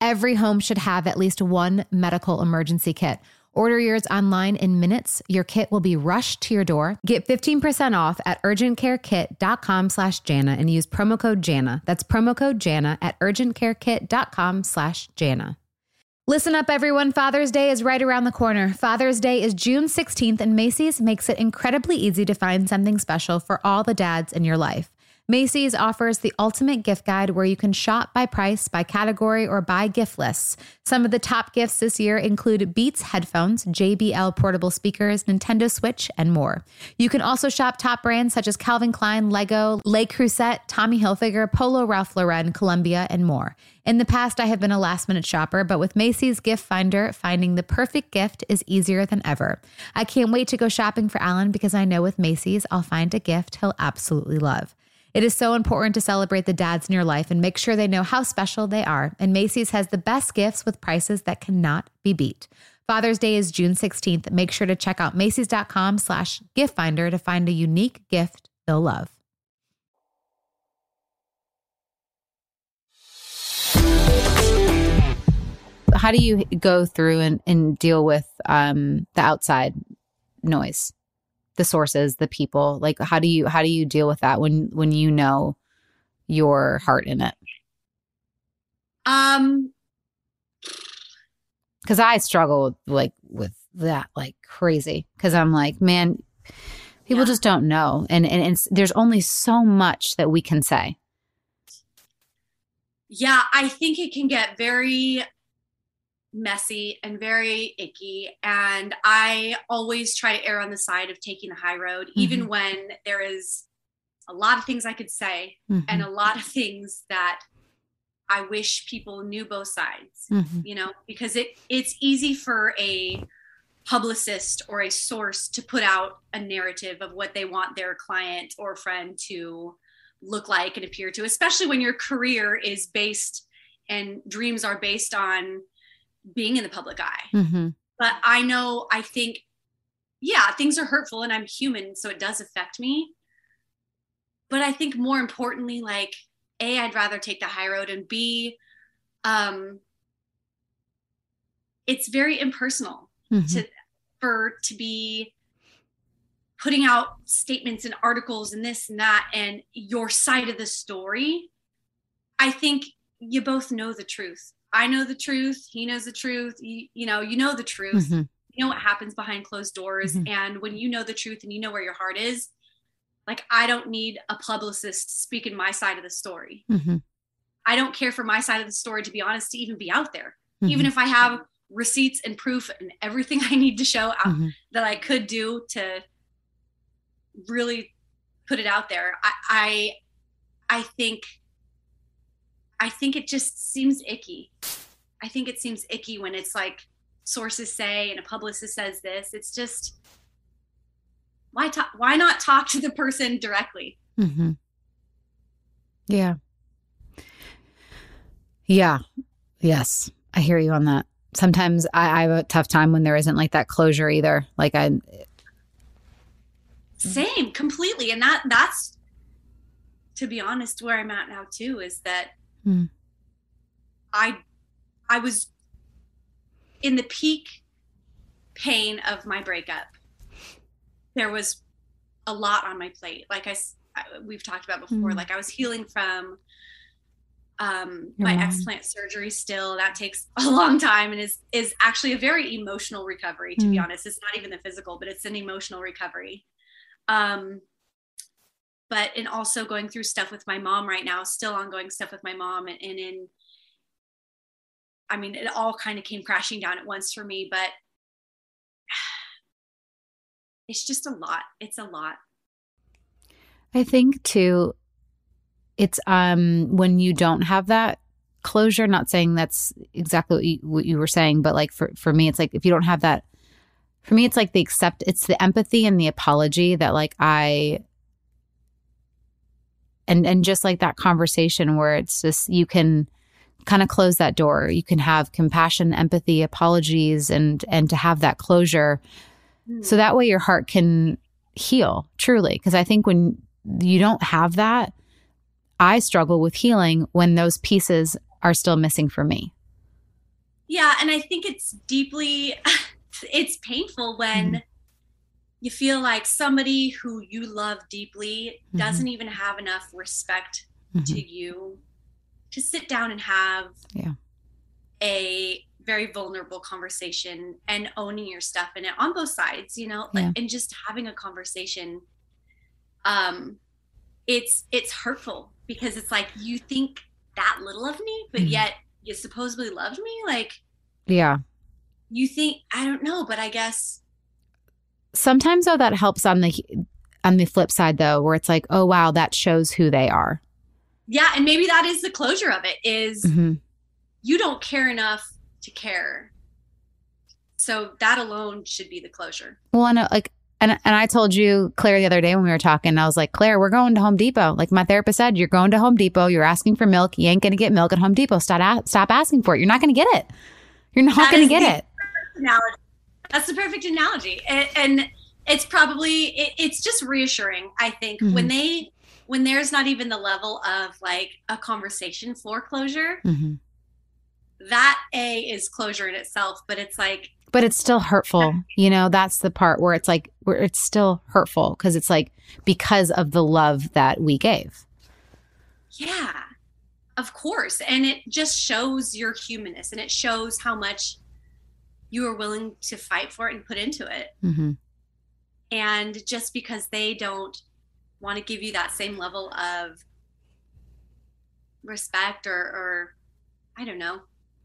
Every home should have at least one medical emergency kit. Order yours online in minutes. Your kit will be rushed to your door. Get 15% off at urgentcarekit.com slash Jana and use promo code Jana. That's promo code Jana at urgentcarekit.com slash Jana. Listen up, everyone. Father's Day is right around the corner. Father's Day is June 16th, and Macy's makes it incredibly easy to find something special for all the dads in your life. Macy's offers the ultimate gift guide where you can shop by price, by category, or by gift lists. Some of the top gifts this year include Beats headphones, JBL portable speakers, Nintendo Switch, and more. You can also shop top brands such as Calvin Klein, Lego, Le Creuset, Tommy Hilfiger, Polo Ralph Lauren, Columbia, and more. In the past, I have been a last minute shopper, but with Macy's Gift Finder, finding the perfect gift is easier than ever. I can't wait to go shopping for Alan because I know with Macy's, I'll find a gift he'll absolutely love. It is so important to celebrate the dads in your life and make sure they know how special they are. And Macy's has the best gifts with prices that cannot be beat. Father's Day is June 16th. Make sure to check out Macy's.com slash gift finder to find a unique gift they'll love. How do you go through and, and deal with um, the outside noise? The sources, the people? Like how do you how do you deal with that when when you know your heart in it? Um cuz I struggle like with that like crazy cuz I'm like, man, people yeah. just don't know and and it's, there's only so much that we can say. Yeah, I think it can get very messy and very icky. And I always try to err on the side of taking the high road, mm-hmm. even when there is a lot of things I could say mm-hmm. and a lot of things that I wish people knew both sides, mm-hmm. you know, because it it's easy for a publicist or a source to put out a narrative of what they want their client or friend to look like and appear to, especially when your career is based and dreams are based on being in the public eye. Mm-hmm. But I know, I think, yeah, things are hurtful and I'm human, so it does affect me. But I think more importantly, like, A, I'd rather take the high road and B, um, it's very impersonal mm-hmm. to for to be putting out statements and articles and this and that and your side of the story i think you both know the truth I know the truth. He knows the truth. You, you know, you know the truth. Mm-hmm. You know what happens behind closed doors. Mm-hmm. And when you know the truth and you know where your heart is, like I don't need a publicist speaking my side of the story. Mm-hmm. I don't care for my side of the story, to be honest, to even be out there. Mm-hmm. Even if I have receipts and proof and everything I need to show out mm-hmm. that I could do to really put it out there. I, I, I think I think it just seems icky. I think it seems icky when it's like sources say and a publicist says this. It's just why talk, why not talk to the person directly? Mm-hmm. Yeah. Yeah. Yes. I hear you on that. Sometimes I, I have a tough time when there isn't like that closure either. Like I same completely. And that that's to be honest, where I'm at now too, is that Mm. I I was in the peak pain of my breakup. There was a lot on my plate. Like I, we've talked about before, mm. like I was healing from um, my explant surgery still. That takes a long time and is is actually a very emotional recovery. To mm. be honest, it's not even the physical, but it's an emotional recovery. Um, but and also going through stuff with my mom right now still ongoing stuff with my mom and, and in i mean it all kind of came crashing down at once for me but it's just a lot. It's a lot. I think too it's um when you don't have that closure not saying that's exactly what you, what you were saying but like for for me it's like if you don't have that for me it's like the accept it's the empathy and the apology that like i and and just like that conversation where it's just you can kind of close that door. You can have compassion empathy apologies and and to have that closure. Mm. so that way your heart can heal truly. Because i think when you don't have that i struggle with healing when those pieces are still missing for me. Yeah and i think it's deeply it's painful when mm you feel like somebody who you love deeply mm-hmm. doesn't even have enough respect mm-hmm. to you to sit down and have yeah. a very vulnerable conversation and owning your stuff in it on both sides, you know, like, yeah. and just having a conversation. Um, it's it's hurtful because it's like you think that little of me, but Mhm. yet you supposedly loved me. Like Yeah. you think I don't know, but I guess Sometimes though that helps on the on the flip side though, where it's like, oh wow, that shows who they are. yeah, and maybe that is the closure of it is Mhm. you don't care enough to care. So that alone should be the closure. Well, and uh, like, and and I told you Clare the other day when we were talking, I was like, Clare, we're going to Home Depot. Like my therapist said, you're going to Home Depot. You're asking for milk. You ain't gonna get milk at Home Depot. Stop a- stop asking for it. You're not gonna get it. You're not That gonna get it. That's the perfect analogy, and, and it's probably it, it's just reassuring. I think Mm-hmm. when they when there's not even the level of like a conversation floor closure, Mhm. that a is closure in itself. But it's like But it's still hurtful. You know, that's the part where it's like where it's still hurtful because it's like because of the love that we gave. yeah, of course, and it just shows your humanness, and it shows how much you are willing to fight for it and put into it. hmm and just because they don't want to give you that same level of respect or or i don't know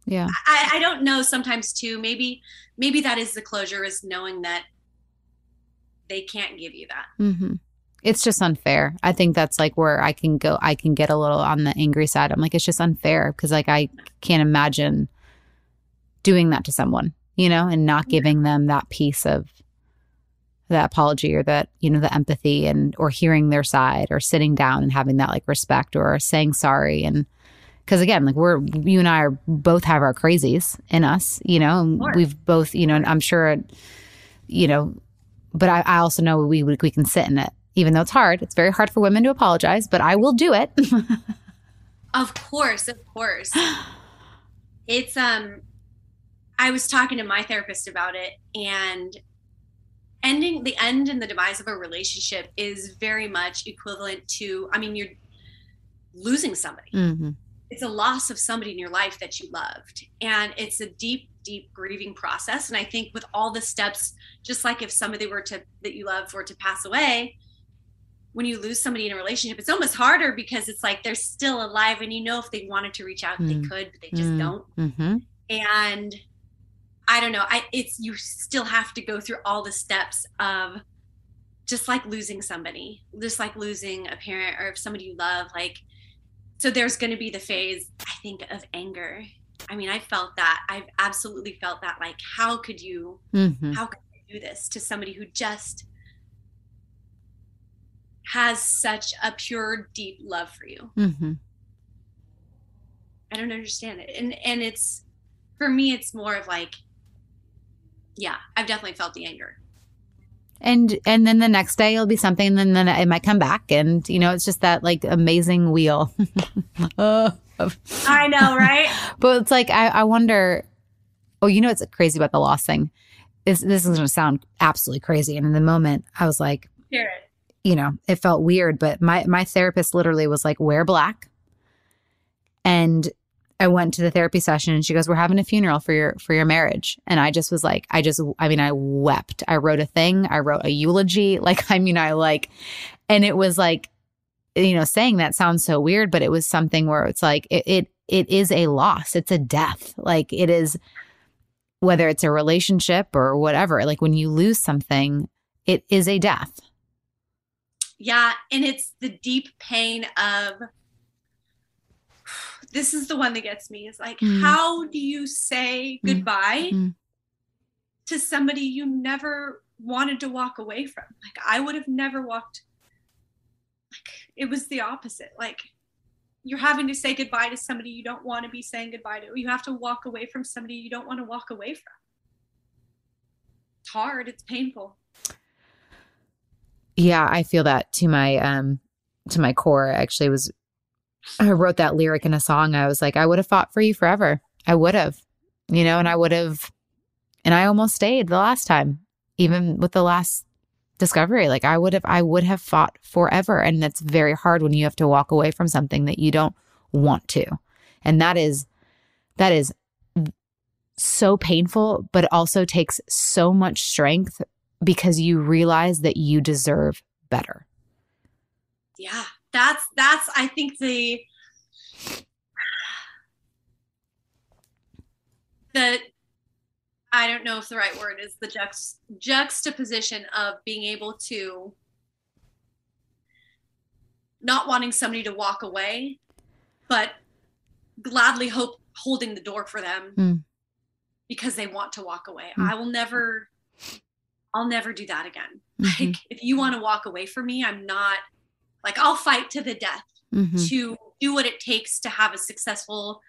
Yeah. I, I don't know sometimes too maybe maybe that is the closure is knowing that they can't give you that hmm It's just unfair. I think that's like where I can go. I can get a little on the angry side. I'm like, it's just unfair because like I can't imagine doing that to someone, you know, and not giving them that piece of that apology or that you know the empathy and or hearing their side or sitting down and having that like respect or saying sorry. And because again like we're you and i are both have our crazies in us you know and we've both you know and i'm sure you know but i, I also know we we we can sit in it. Even though it's hard it's very hard for women to apologize but i will do it. Of course, of course. it's um I was talking to my therapist about it and ending the end and the demise of a relationship is very much equivalent to I mean you're losing somebody. Mhm. It's a loss of somebody in your life that you loved and it's a deep deep grieving process and I think with all the steps just like if somebody were to that you love were to pass away when you lose somebody in a relationship, it's almost harder because it's like they're still alive and you know if they wanted to reach out, they Mm. could, but they just Mm. don't. Mhm. And I don't know. I it's you still have to go through all the steps of just like losing somebody, just like losing a parent or if somebody you love. Like so there's gonna be the phase, I think, of anger. I mean, I felt that. I've absolutely felt that. Like, how could you Mhm. how could you do this to somebody who just has such a pure, deep love for you? Mhm. I don't understand it. And and it's for me, it's more of like, yeah, I've definitely felt the anger. and and then the next day it'll be something and then, then it might come back. And you know it's just that like amazing wheel. Uh, I know, right? but it's like I, I wonder oh you know what's crazy about the loss thing? Is this is going to sound absolutely crazy. And in the moment i was like you know it felt weird but my my therapist literally was like wear black. And i went to the therapy session and she goes we're having a funeral for your for your marriage. And i just was like i just i mean i wept. I wrote a thing. I wrote a eulogy. Like i mean i like and it was like you know saying that sounds so weird but it was something where it's like it it, it is a loss. It's a death. Like it is whether it's a relationship or whatever like when you lose something it is a death. Yeah, and it's the deep pain of this is the one that gets me. Is like, Mm. how do you say goodbye Mm. to somebody you never wanted to walk away from? Like, I would have never walked. Like, it was the opposite. Like, you're having to say goodbye to somebody you don't want to be saying goodbye to. You have to walk away from somebody you don't want to walk away from. It's hard. It's painful. Yeah, I feel that to my um to my core. Actually, it was I wrote that lyric in a song. I was like, I would have fought for you forever. I would have, you know, and I would have, and I almost stayed the last time, even with the last discovery. Like I would have, I would have fought forever, and that's very hard when you have to walk away from something that you don't want to, and that is that is so painful, but also takes so much strength because you realize that you deserve better. Yeah. That's that's I think the the I don't know if the right word is the juxt, juxtaposition of being able to not wanting somebody to walk away, but gladly hope holding the door for them Mm. because they want to walk away. Mm. I will never I'll never do that again. Mhm. Like if you want to walk away from me, I'm not like I'll fight to the death Mhm. to do what it takes to have a successful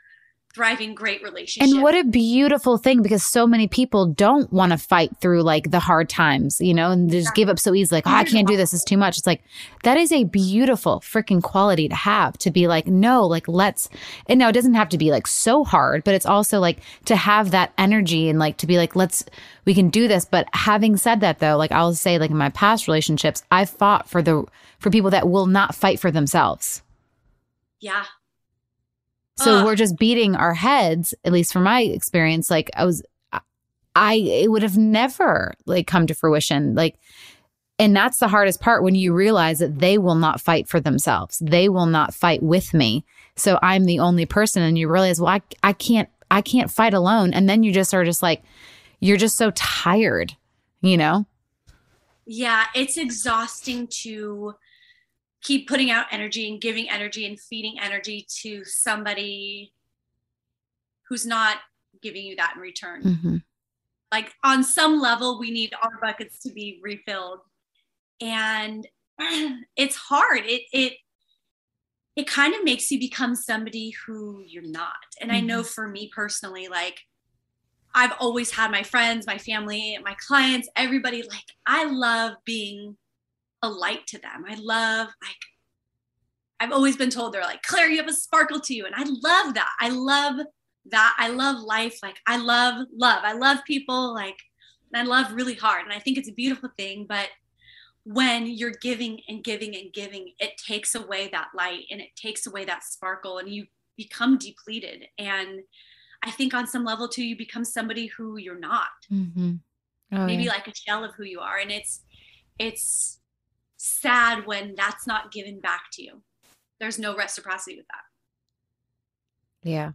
thriving great relationship. And what a beautiful thing because so many people don't want to fight through like the hard times, you know, and they just give up so easily. Like, oh, I can't do this. It's too much. It's like, that is a beautiful freaking quality to have to be like, no, like, let's, and now it doesn't have to be like so hard, but it's also like to have that energy and like to be like, let's, we can do this. But having said that though, like I'll say, like in my past relationships, I fought for the, for people that will not fight for themselves. yeah. So Ugh. we're just beating our heads, at least from my experience. Like I was, I, it would have never like come to fruition. Like, and that's the hardest part when you realize that they will not fight for themselves. They will not fight with me. So I'm the only person. And you realize, well, I, I can't, I can't fight alone. And then you just are just like, you're just so tired, you know? Yeah, it's exhausting to keep putting out energy and giving energy and feeding energy to somebody who's not giving you that in return. Mm-hmm. Like on some level, we need our buckets to be refilled. And it's hard. It it it kind of makes you become somebody who you're not. And I know for me personally, like I've always had my friends, my family, my clients, everybody like I love being a light to them. I love like I've always been told they're like, Clare, you have a sparkle to you. And I love that. I love that. I love life. Like I love love. I love people like and I love really hard. And I think it's a beautiful thing. But when you're giving and giving and giving, it takes away that light and it takes away that sparkle and you become depleted. And I think on some level too, you become somebody who you're not. Mm-hmm. Oh, maybe yeah. like a shell of who you are. And it's it's sad when that's not given back to you. There's no reciprocity with that. Yeah.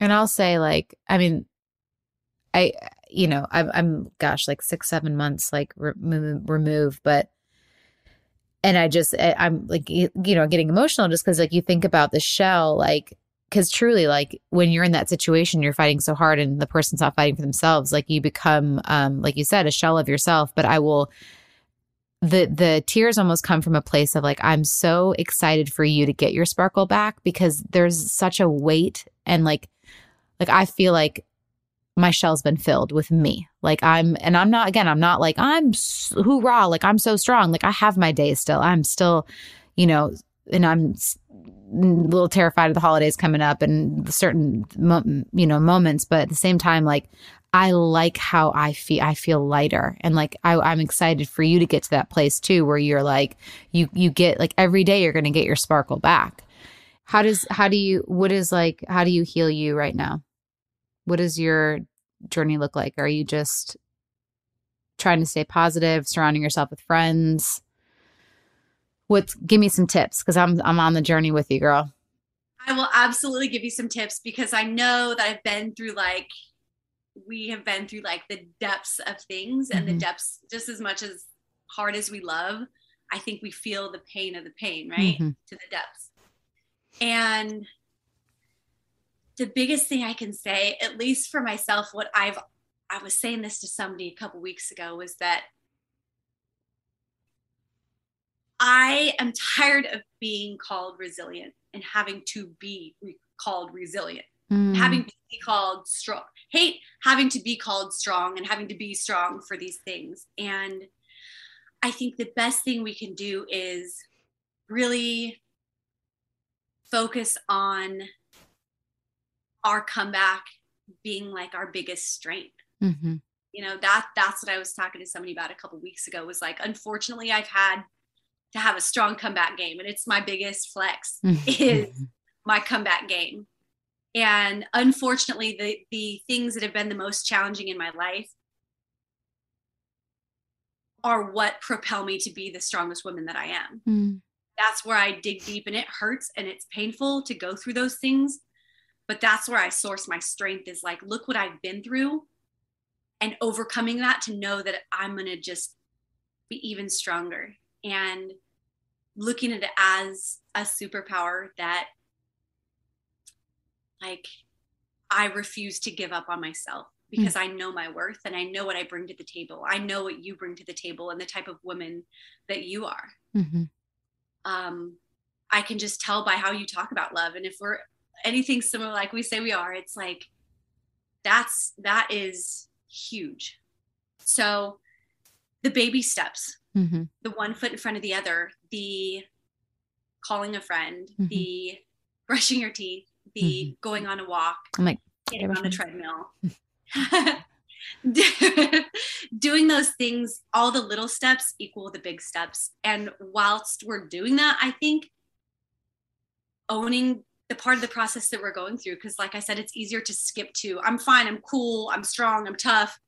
And I'll say, like, I mean, I, you know, I'm, I'm, gosh, like six, seven months, like, re- removed, but, and I just, I'm like, you you know, getting emotional just because, like, you think about the shell, like, because truly, like, when you're in that situation, you're fighting so hard and the person's not fighting for themselves, like, you become, um, like you said, a shell of yourself. But I will, the the tears almost come from a place of like I'm so excited for you to get your sparkle back because there's such a weight and like like I feel like my shell's been filled with me. Like I'm and I'm not again I'm not like I'm hoorah like I'm so strong. Like I have my days still. I'm still you know and I'm a little terrified of the holidays coming up and certain you know moments but at the same time like I like how I feel. I feel lighter, and like I, I'm excited for you to get to that place too, where you're like you you get like every day you're going to get your sparkle back. How does how do you what is like how do you heal you right now? What does your journey look like? Are you just trying to stay positive, surrounding yourself with friends? What give me some tips because I'm I'm on the journey with you, girl. I will absolutely give you some tips because I know that I've been through like we have been through like the depths of things and Mhm. the depths just as much as hard as we love i think we feel the pain of the pain right Mhm. to the depths and the biggest thing i can say at least for myself what i've i was saying this to somebody a couple weeks ago was that i am tired of being called resilient and having to be re- called resilient Mm. having to be called strong hate having to be called strong and having to be strong for these things and i think the best thing we can do is really focus on our comeback being like our biggest strength Mhm. you know that that's what i was talking to somebody about a couple weeks ago was like unfortunately i've had to have a strong comeback game and it's my biggest flex is my comeback game and unfortunately the the things that have been the most challenging in my life are what propel me to be the strongest woman that i am Mm. that's where I dig deep and it hurts and it's painful to go through those things. But that's where I source my strength is like, look what I've been through and overcoming that to know that I'm going to just be even stronger and looking at it as a superpower that like I refuse to give up on myself because mm-hmm. I know my worth and I know what I bring to the table. I know what you bring to the table and the type of woman that you are. Mm-hmm. Um, I can just tell by how you talk about love. And if we're anything similar, like we say we are, it's like that's that is huge. So the baby steps, mm-hmm. the one foot in front of the other, the calling a friend, mm-hmm. the brushing your teeth, the mm-hmm. going on a walk, I'm like getting on the treadmill. doing those things, all the little steps equal the big steps. And whilst we're doing that, I think owning the part of the process that we're going through, because like I said, it's easier to skip to I'm fine, I'm cool, I'm strong, I'm tough.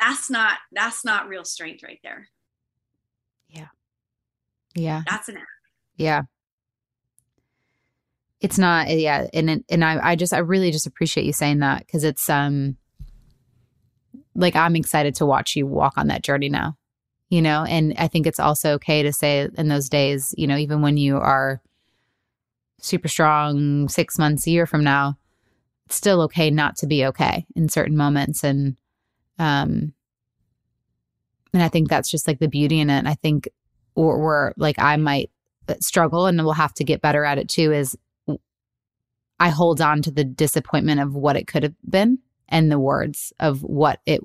That's not that's not real strength right there. Yeah. Yeah. That's an act. Yeah it's not yeah and and I, I just i really just appreciate you saying that because it's um like i'm excited to watch you walk on that journey now you know and i think it's also okay to say in those days you know even when you are super strong six months a year from now it's still okay not to be okay in certain moments and um and i think that's just like the beauty in it and i think or, or like i might uh, struggle and we'll have to get better at it too is I hold on to the disappointment of what it could have been and the words of what it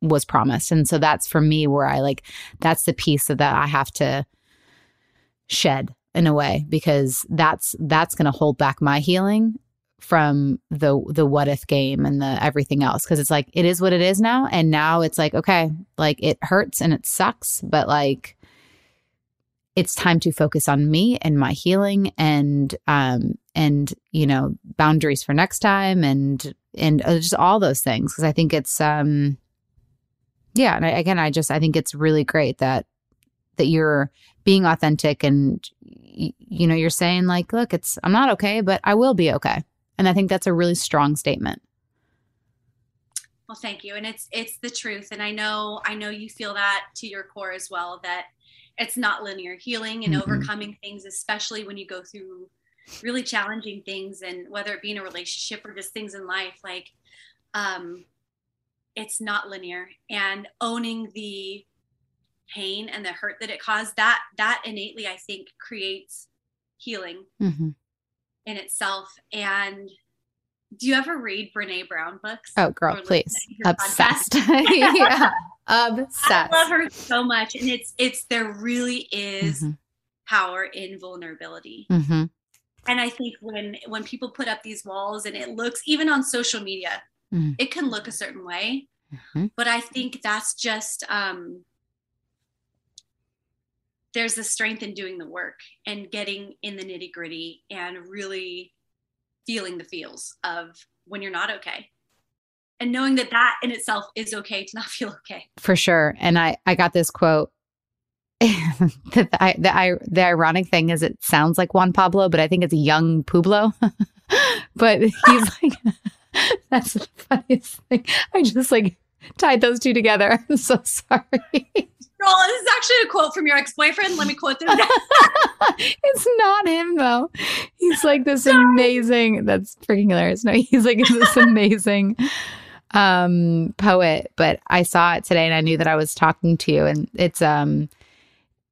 was promised. And so that's for me where I like that's the piece that I have to shed in a way because that's that's going to hold back my healing from the the what if game and the everything else. Because it's like it is what it is now. And now it's like okay like it hurts and it sucks but like it's time to focus on me and my healing and um and you know boundaries for next time and and uh, just all those things. Because i think it's um yeah and I, again i just i think it's really great that that you're being authentic and you know you're saying like look it's i'm not okay but i will be okay and i think that's a really strong statement. Well thank you. And it's it's the truth. And i know i know you feel that to your core as well that it's not linear healing and mm-hmm. overcoming things especially when you go through really challenging things and whether it be in a relationship or just things in life like um it's not linear. And owning the pain and the hurt that it caused that that innately i think creates healing. Mm-hmm. In itself and do you ever read Brene Brown books? Oh, girl, please. Obsessed. yeah. Obsessed. I love her so much. And it's, it's, there really is mm-hmm. power in vulnerability. Mm-hmm. And I think when, when people put up these walls and it looks, even on social media, mm-hmm. it can look a certain way. Mm-hmm. But I think that's just, um, there's the strength in doing the work and getting in the nitty gritty and really feeling the feels of when you're not okay. And knowing that that in itself is okay to not feel okay. For sure. And i i got this quote. The, I, the, I, the ironic thing is it sounds like juan pablo but i think it's yung pueblo. But he's like that's the funniest thing. I just like tied those two together. I'm so sorry Girl, this is actually a quote from your ex-boyfriend. Let me quote this. it's not him though. He's like this amazing. That's freaking hilarious. No, he's like this amazing um poet. But I saw it today and I knew that I was talking to you. And it's um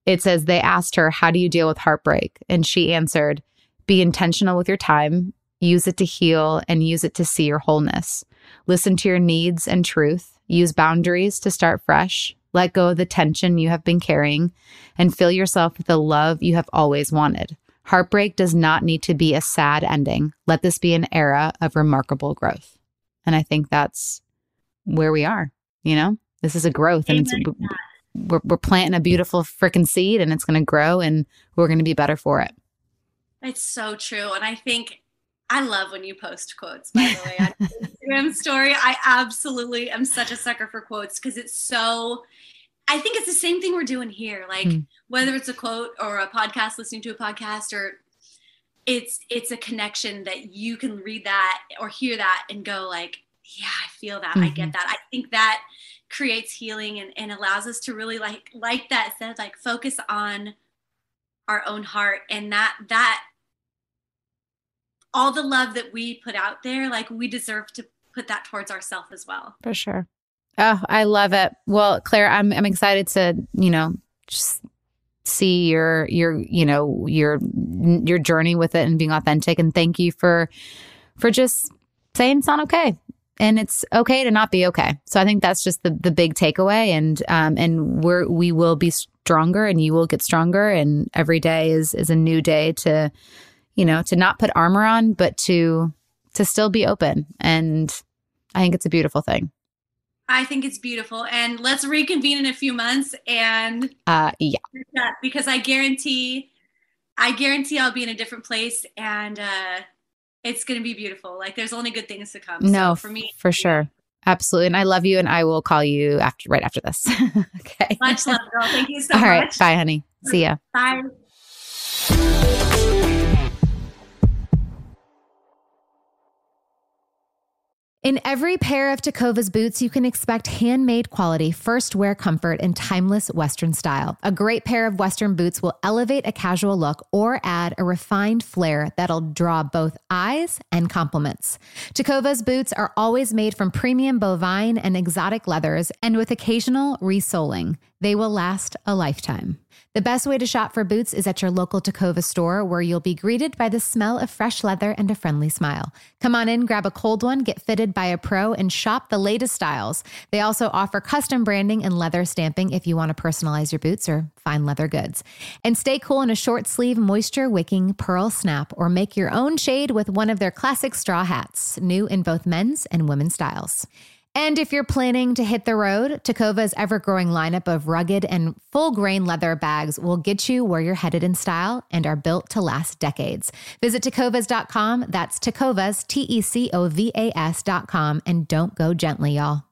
it says they asked her, How do you deal with heartbreak? And she answered, Be intentional with your time, use it to heal, and use it to see your wholeness. Listen to your needs and truth. Use boundaries to start fresh let go of the tension you have been carrying and fill yourself with the love you have always wanted. Heartbreak does not need to be a sad ending. Let this be an era of remarkable growth. And I think that's where we are, you know? This is a growth and it's we're, we're planting a beautiful freaking seed and it's going to grow and we're going to be better for it. It's so true. And I think I love when you post quotes, by the way, on Instagram story. I absolutely am such a sucker for quotes because it's so I think it's the same thing we're doing here. Like Mm. whether it's a quote or a podcast, listening to a podcast, or it's it's a connection that you can read that or hear that and go like, yeah, I feel that. I Mhm. get that. I think that creates healing and, and allows us to really like like that said, like focus on our own heart and that that all the love that we put out there, like we deserve to put that towards ourselves as well. For sure. Oh, I love it. Well, Clare, I'm I'm excited to, you know, just see your your, you know, your your journey with it and being authentic and thank you for for just saying it's not okay. And it's okay to not be okay. So I think that's just the the big takeaway and um and we're we will be stronger and you will get stronger and every day is is a new day to you know, to not put armor on but to to still be open and I think it's a beautiful thing. I think it's beautiful. And let's reconvene in a few months and Uh, yeah. because I guarantee, I guarantee I'll be in a different place and uh, it's going to be beautiful. Like there's only good things to come. No, so for me, for sure. Absolutely. And I love you and I will call you after right after this. okay. Much love, girl. Thank you so All right. much. Bye, honey. See ya. Bye. In every pair of Tecovas boots, you can expect handmade quality, first wear comfort, and timeless Western style. A great pair of Western boots will elevate a casual look or add a refined flair that'll draw both eyes and compliments. Tecovas boots are always made from premium bovine and exotic leathers, and with occasional resoling, they will last a lifetime. The best way to shop for boots is at your local Tecovas store, where you'll be greeted by the smell of fresh leather and a friendly smile. Come on in, grab a cold one, get fitted by a pro, and shop the latest styles. They also offer custom branding and leather stamping if you want to personalize your boots or fine leather goods. And stay cool in a short sleeve, moisture wicking pearl snap, or make your own shade with one of their classic straw hats, new in both men's and women's styles. And if you're planning to hit the road, Tecovas' ever growing lineup of rugged and full grain leather bags will get you where you're headed in style and are built to last decades. Visit tecovas.com. That's Tecovas, T E C O V A S.com. And don't go gently, y'all.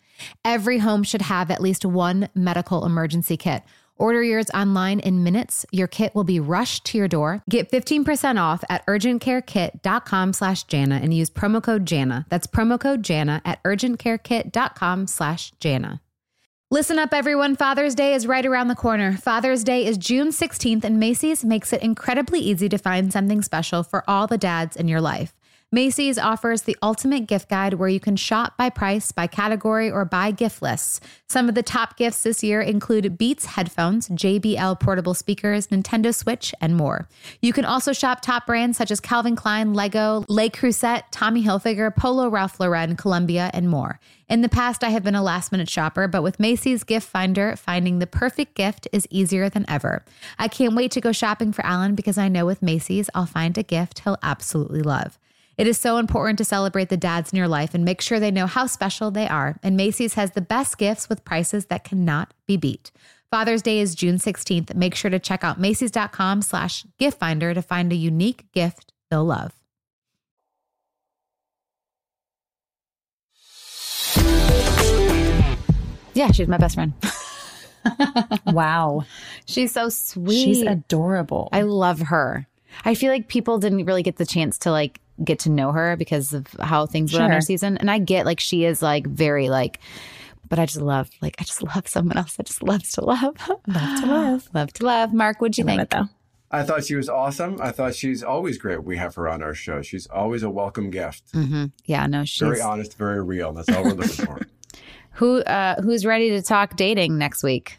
Every home should have at least one medical emergency kit. Order yours online in minutes. Your kit will be rushed to your door. Get 15% off at urgentcarekit.com slash Jana and use promo code Jana. That's promo code Jana at urgentcarekit.com slash Jana. Listen up, everyone. Father's Day is right around the corner. Father's Day is June 16th, and Macy's makes it incredibly easy to find something special for all the dads in your life. Macy's offers the ultimate gift guide where you can shop by price, by category, or by gift lists. Some of the top gifts this year include Beats headphones, JBL portable speakers, Nintendo Switch, and more. You can also shop top brands such as Calvin Klein, Lego, Le Creuset, Tommy Hilfiger, Polo Ralph Lauren, Columbia, and more. In the past, I have been a last minute shopper, but with Macy's Gift Finder, finding the perfect gift is easier than ever. I can't wait to go shopping for Alan because I know with Macy's, I'll find a gift he'll absolutely love. It is so important to celebrate the dads in your life and make sure they know how special they are. And Macy's has the best gifts with prices that cannot be beat. Father's Day is June 16th. Make sure to check out Macy's.com slash gift finder to find a unique gift they'll love. Yeah, she's my best friend. Wow. She's so sweet. She's adorable. I love her. I feel like people didn't really get the chance to like get to know her because of how things were on Sure. her season. And I get like she is like very like, but I just love like I just love someone else that just loves to love. love to love. love to love. Mark, what'd you love think? it though. I thought she was awesome. I thought she's always great. We have her on our show. She's always a welcome gift. hmm Yeah, no, she's Very honest, very real. That's all we're looking for. who uh who's ready to talk dating next week?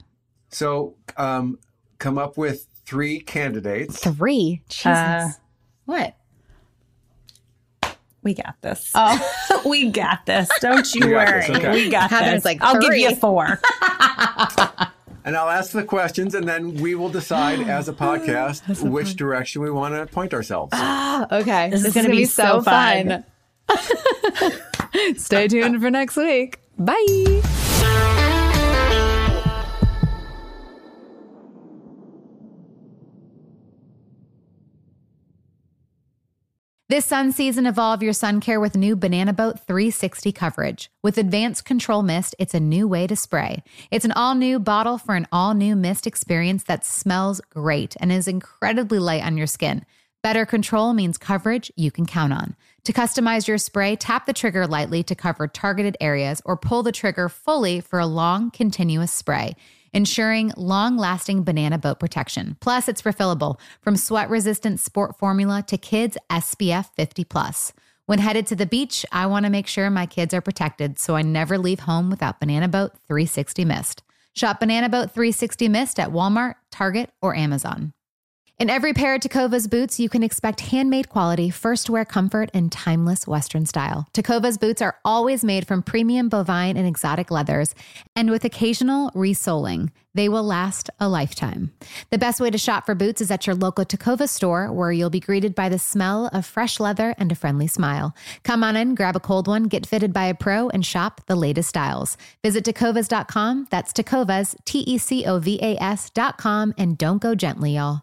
So, um, come up with three candidates. Three. Jesus. Uh, what? We got this. Oh, we got this. Don't you We got worry. this, okay. We got Heaven this. is like I'll give you three. four. And I'll ask the questions, and then we will decide as a podcast which direction we want to point ourselves. Ah, okay. This is gonna be so fun. Stay tuned for next week. Bye. This sun season, evolve your sun care with new Banana Boat 360 coverage. With advanced control mist, it's a new way to spray. It's an all new bottle for an all new mist experience that smells great and is incredibly light on your skin. Better control means coverage you can count on. To customize your spray, tap the trigger lightly to cover targeted areas or pull the trigger fully for a long, continuous spray, ensuring long lasting banana boat protection. Plus, it's refillable from sweat resistant sport formula to kids SPF 50. Plus. When headed to the beach, I want to make sure my kids are protected, so I never leave home without Banana Boat 360 Mist. Shop Banana Boat 360 Mist at Walmart, Target, or Amazon. In every pair of Tecovas boots, you can expect handmade quality, first wear comfort, and timeless Western style. Tecovas boots are always made from premium bovine and exotic leathers, and with occasional resoling, they will last a lifetime. The best way to shop for boots is at your local Takova store, where you'll be greeted by the smell of fresh leather and a friendly smile. Come on in, grab a cold one, get fitted by a pro, and shop the latest styles. Visit Tecovas.com. That's Tecovas, T E C O V A S.com, and don't go gently, y'all.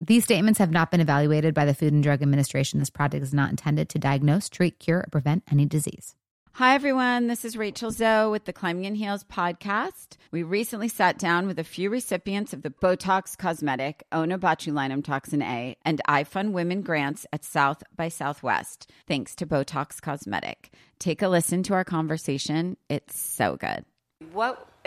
These statements have not been evaluated by the Food and Drug Administration. This product is not intended to diagnose, treat, cure, or prevent any disease. Hi, everyone. This is Rachel Zoe with the Climbing in Heels podcast. We recently sat down with a few recipients of the Botox Cosmetic, Onabotulinum Toxin A, and I Fund Women grants at South by Southwest, thanks to Botox Cosmetic. Take a listen to our conversation. It's so good. What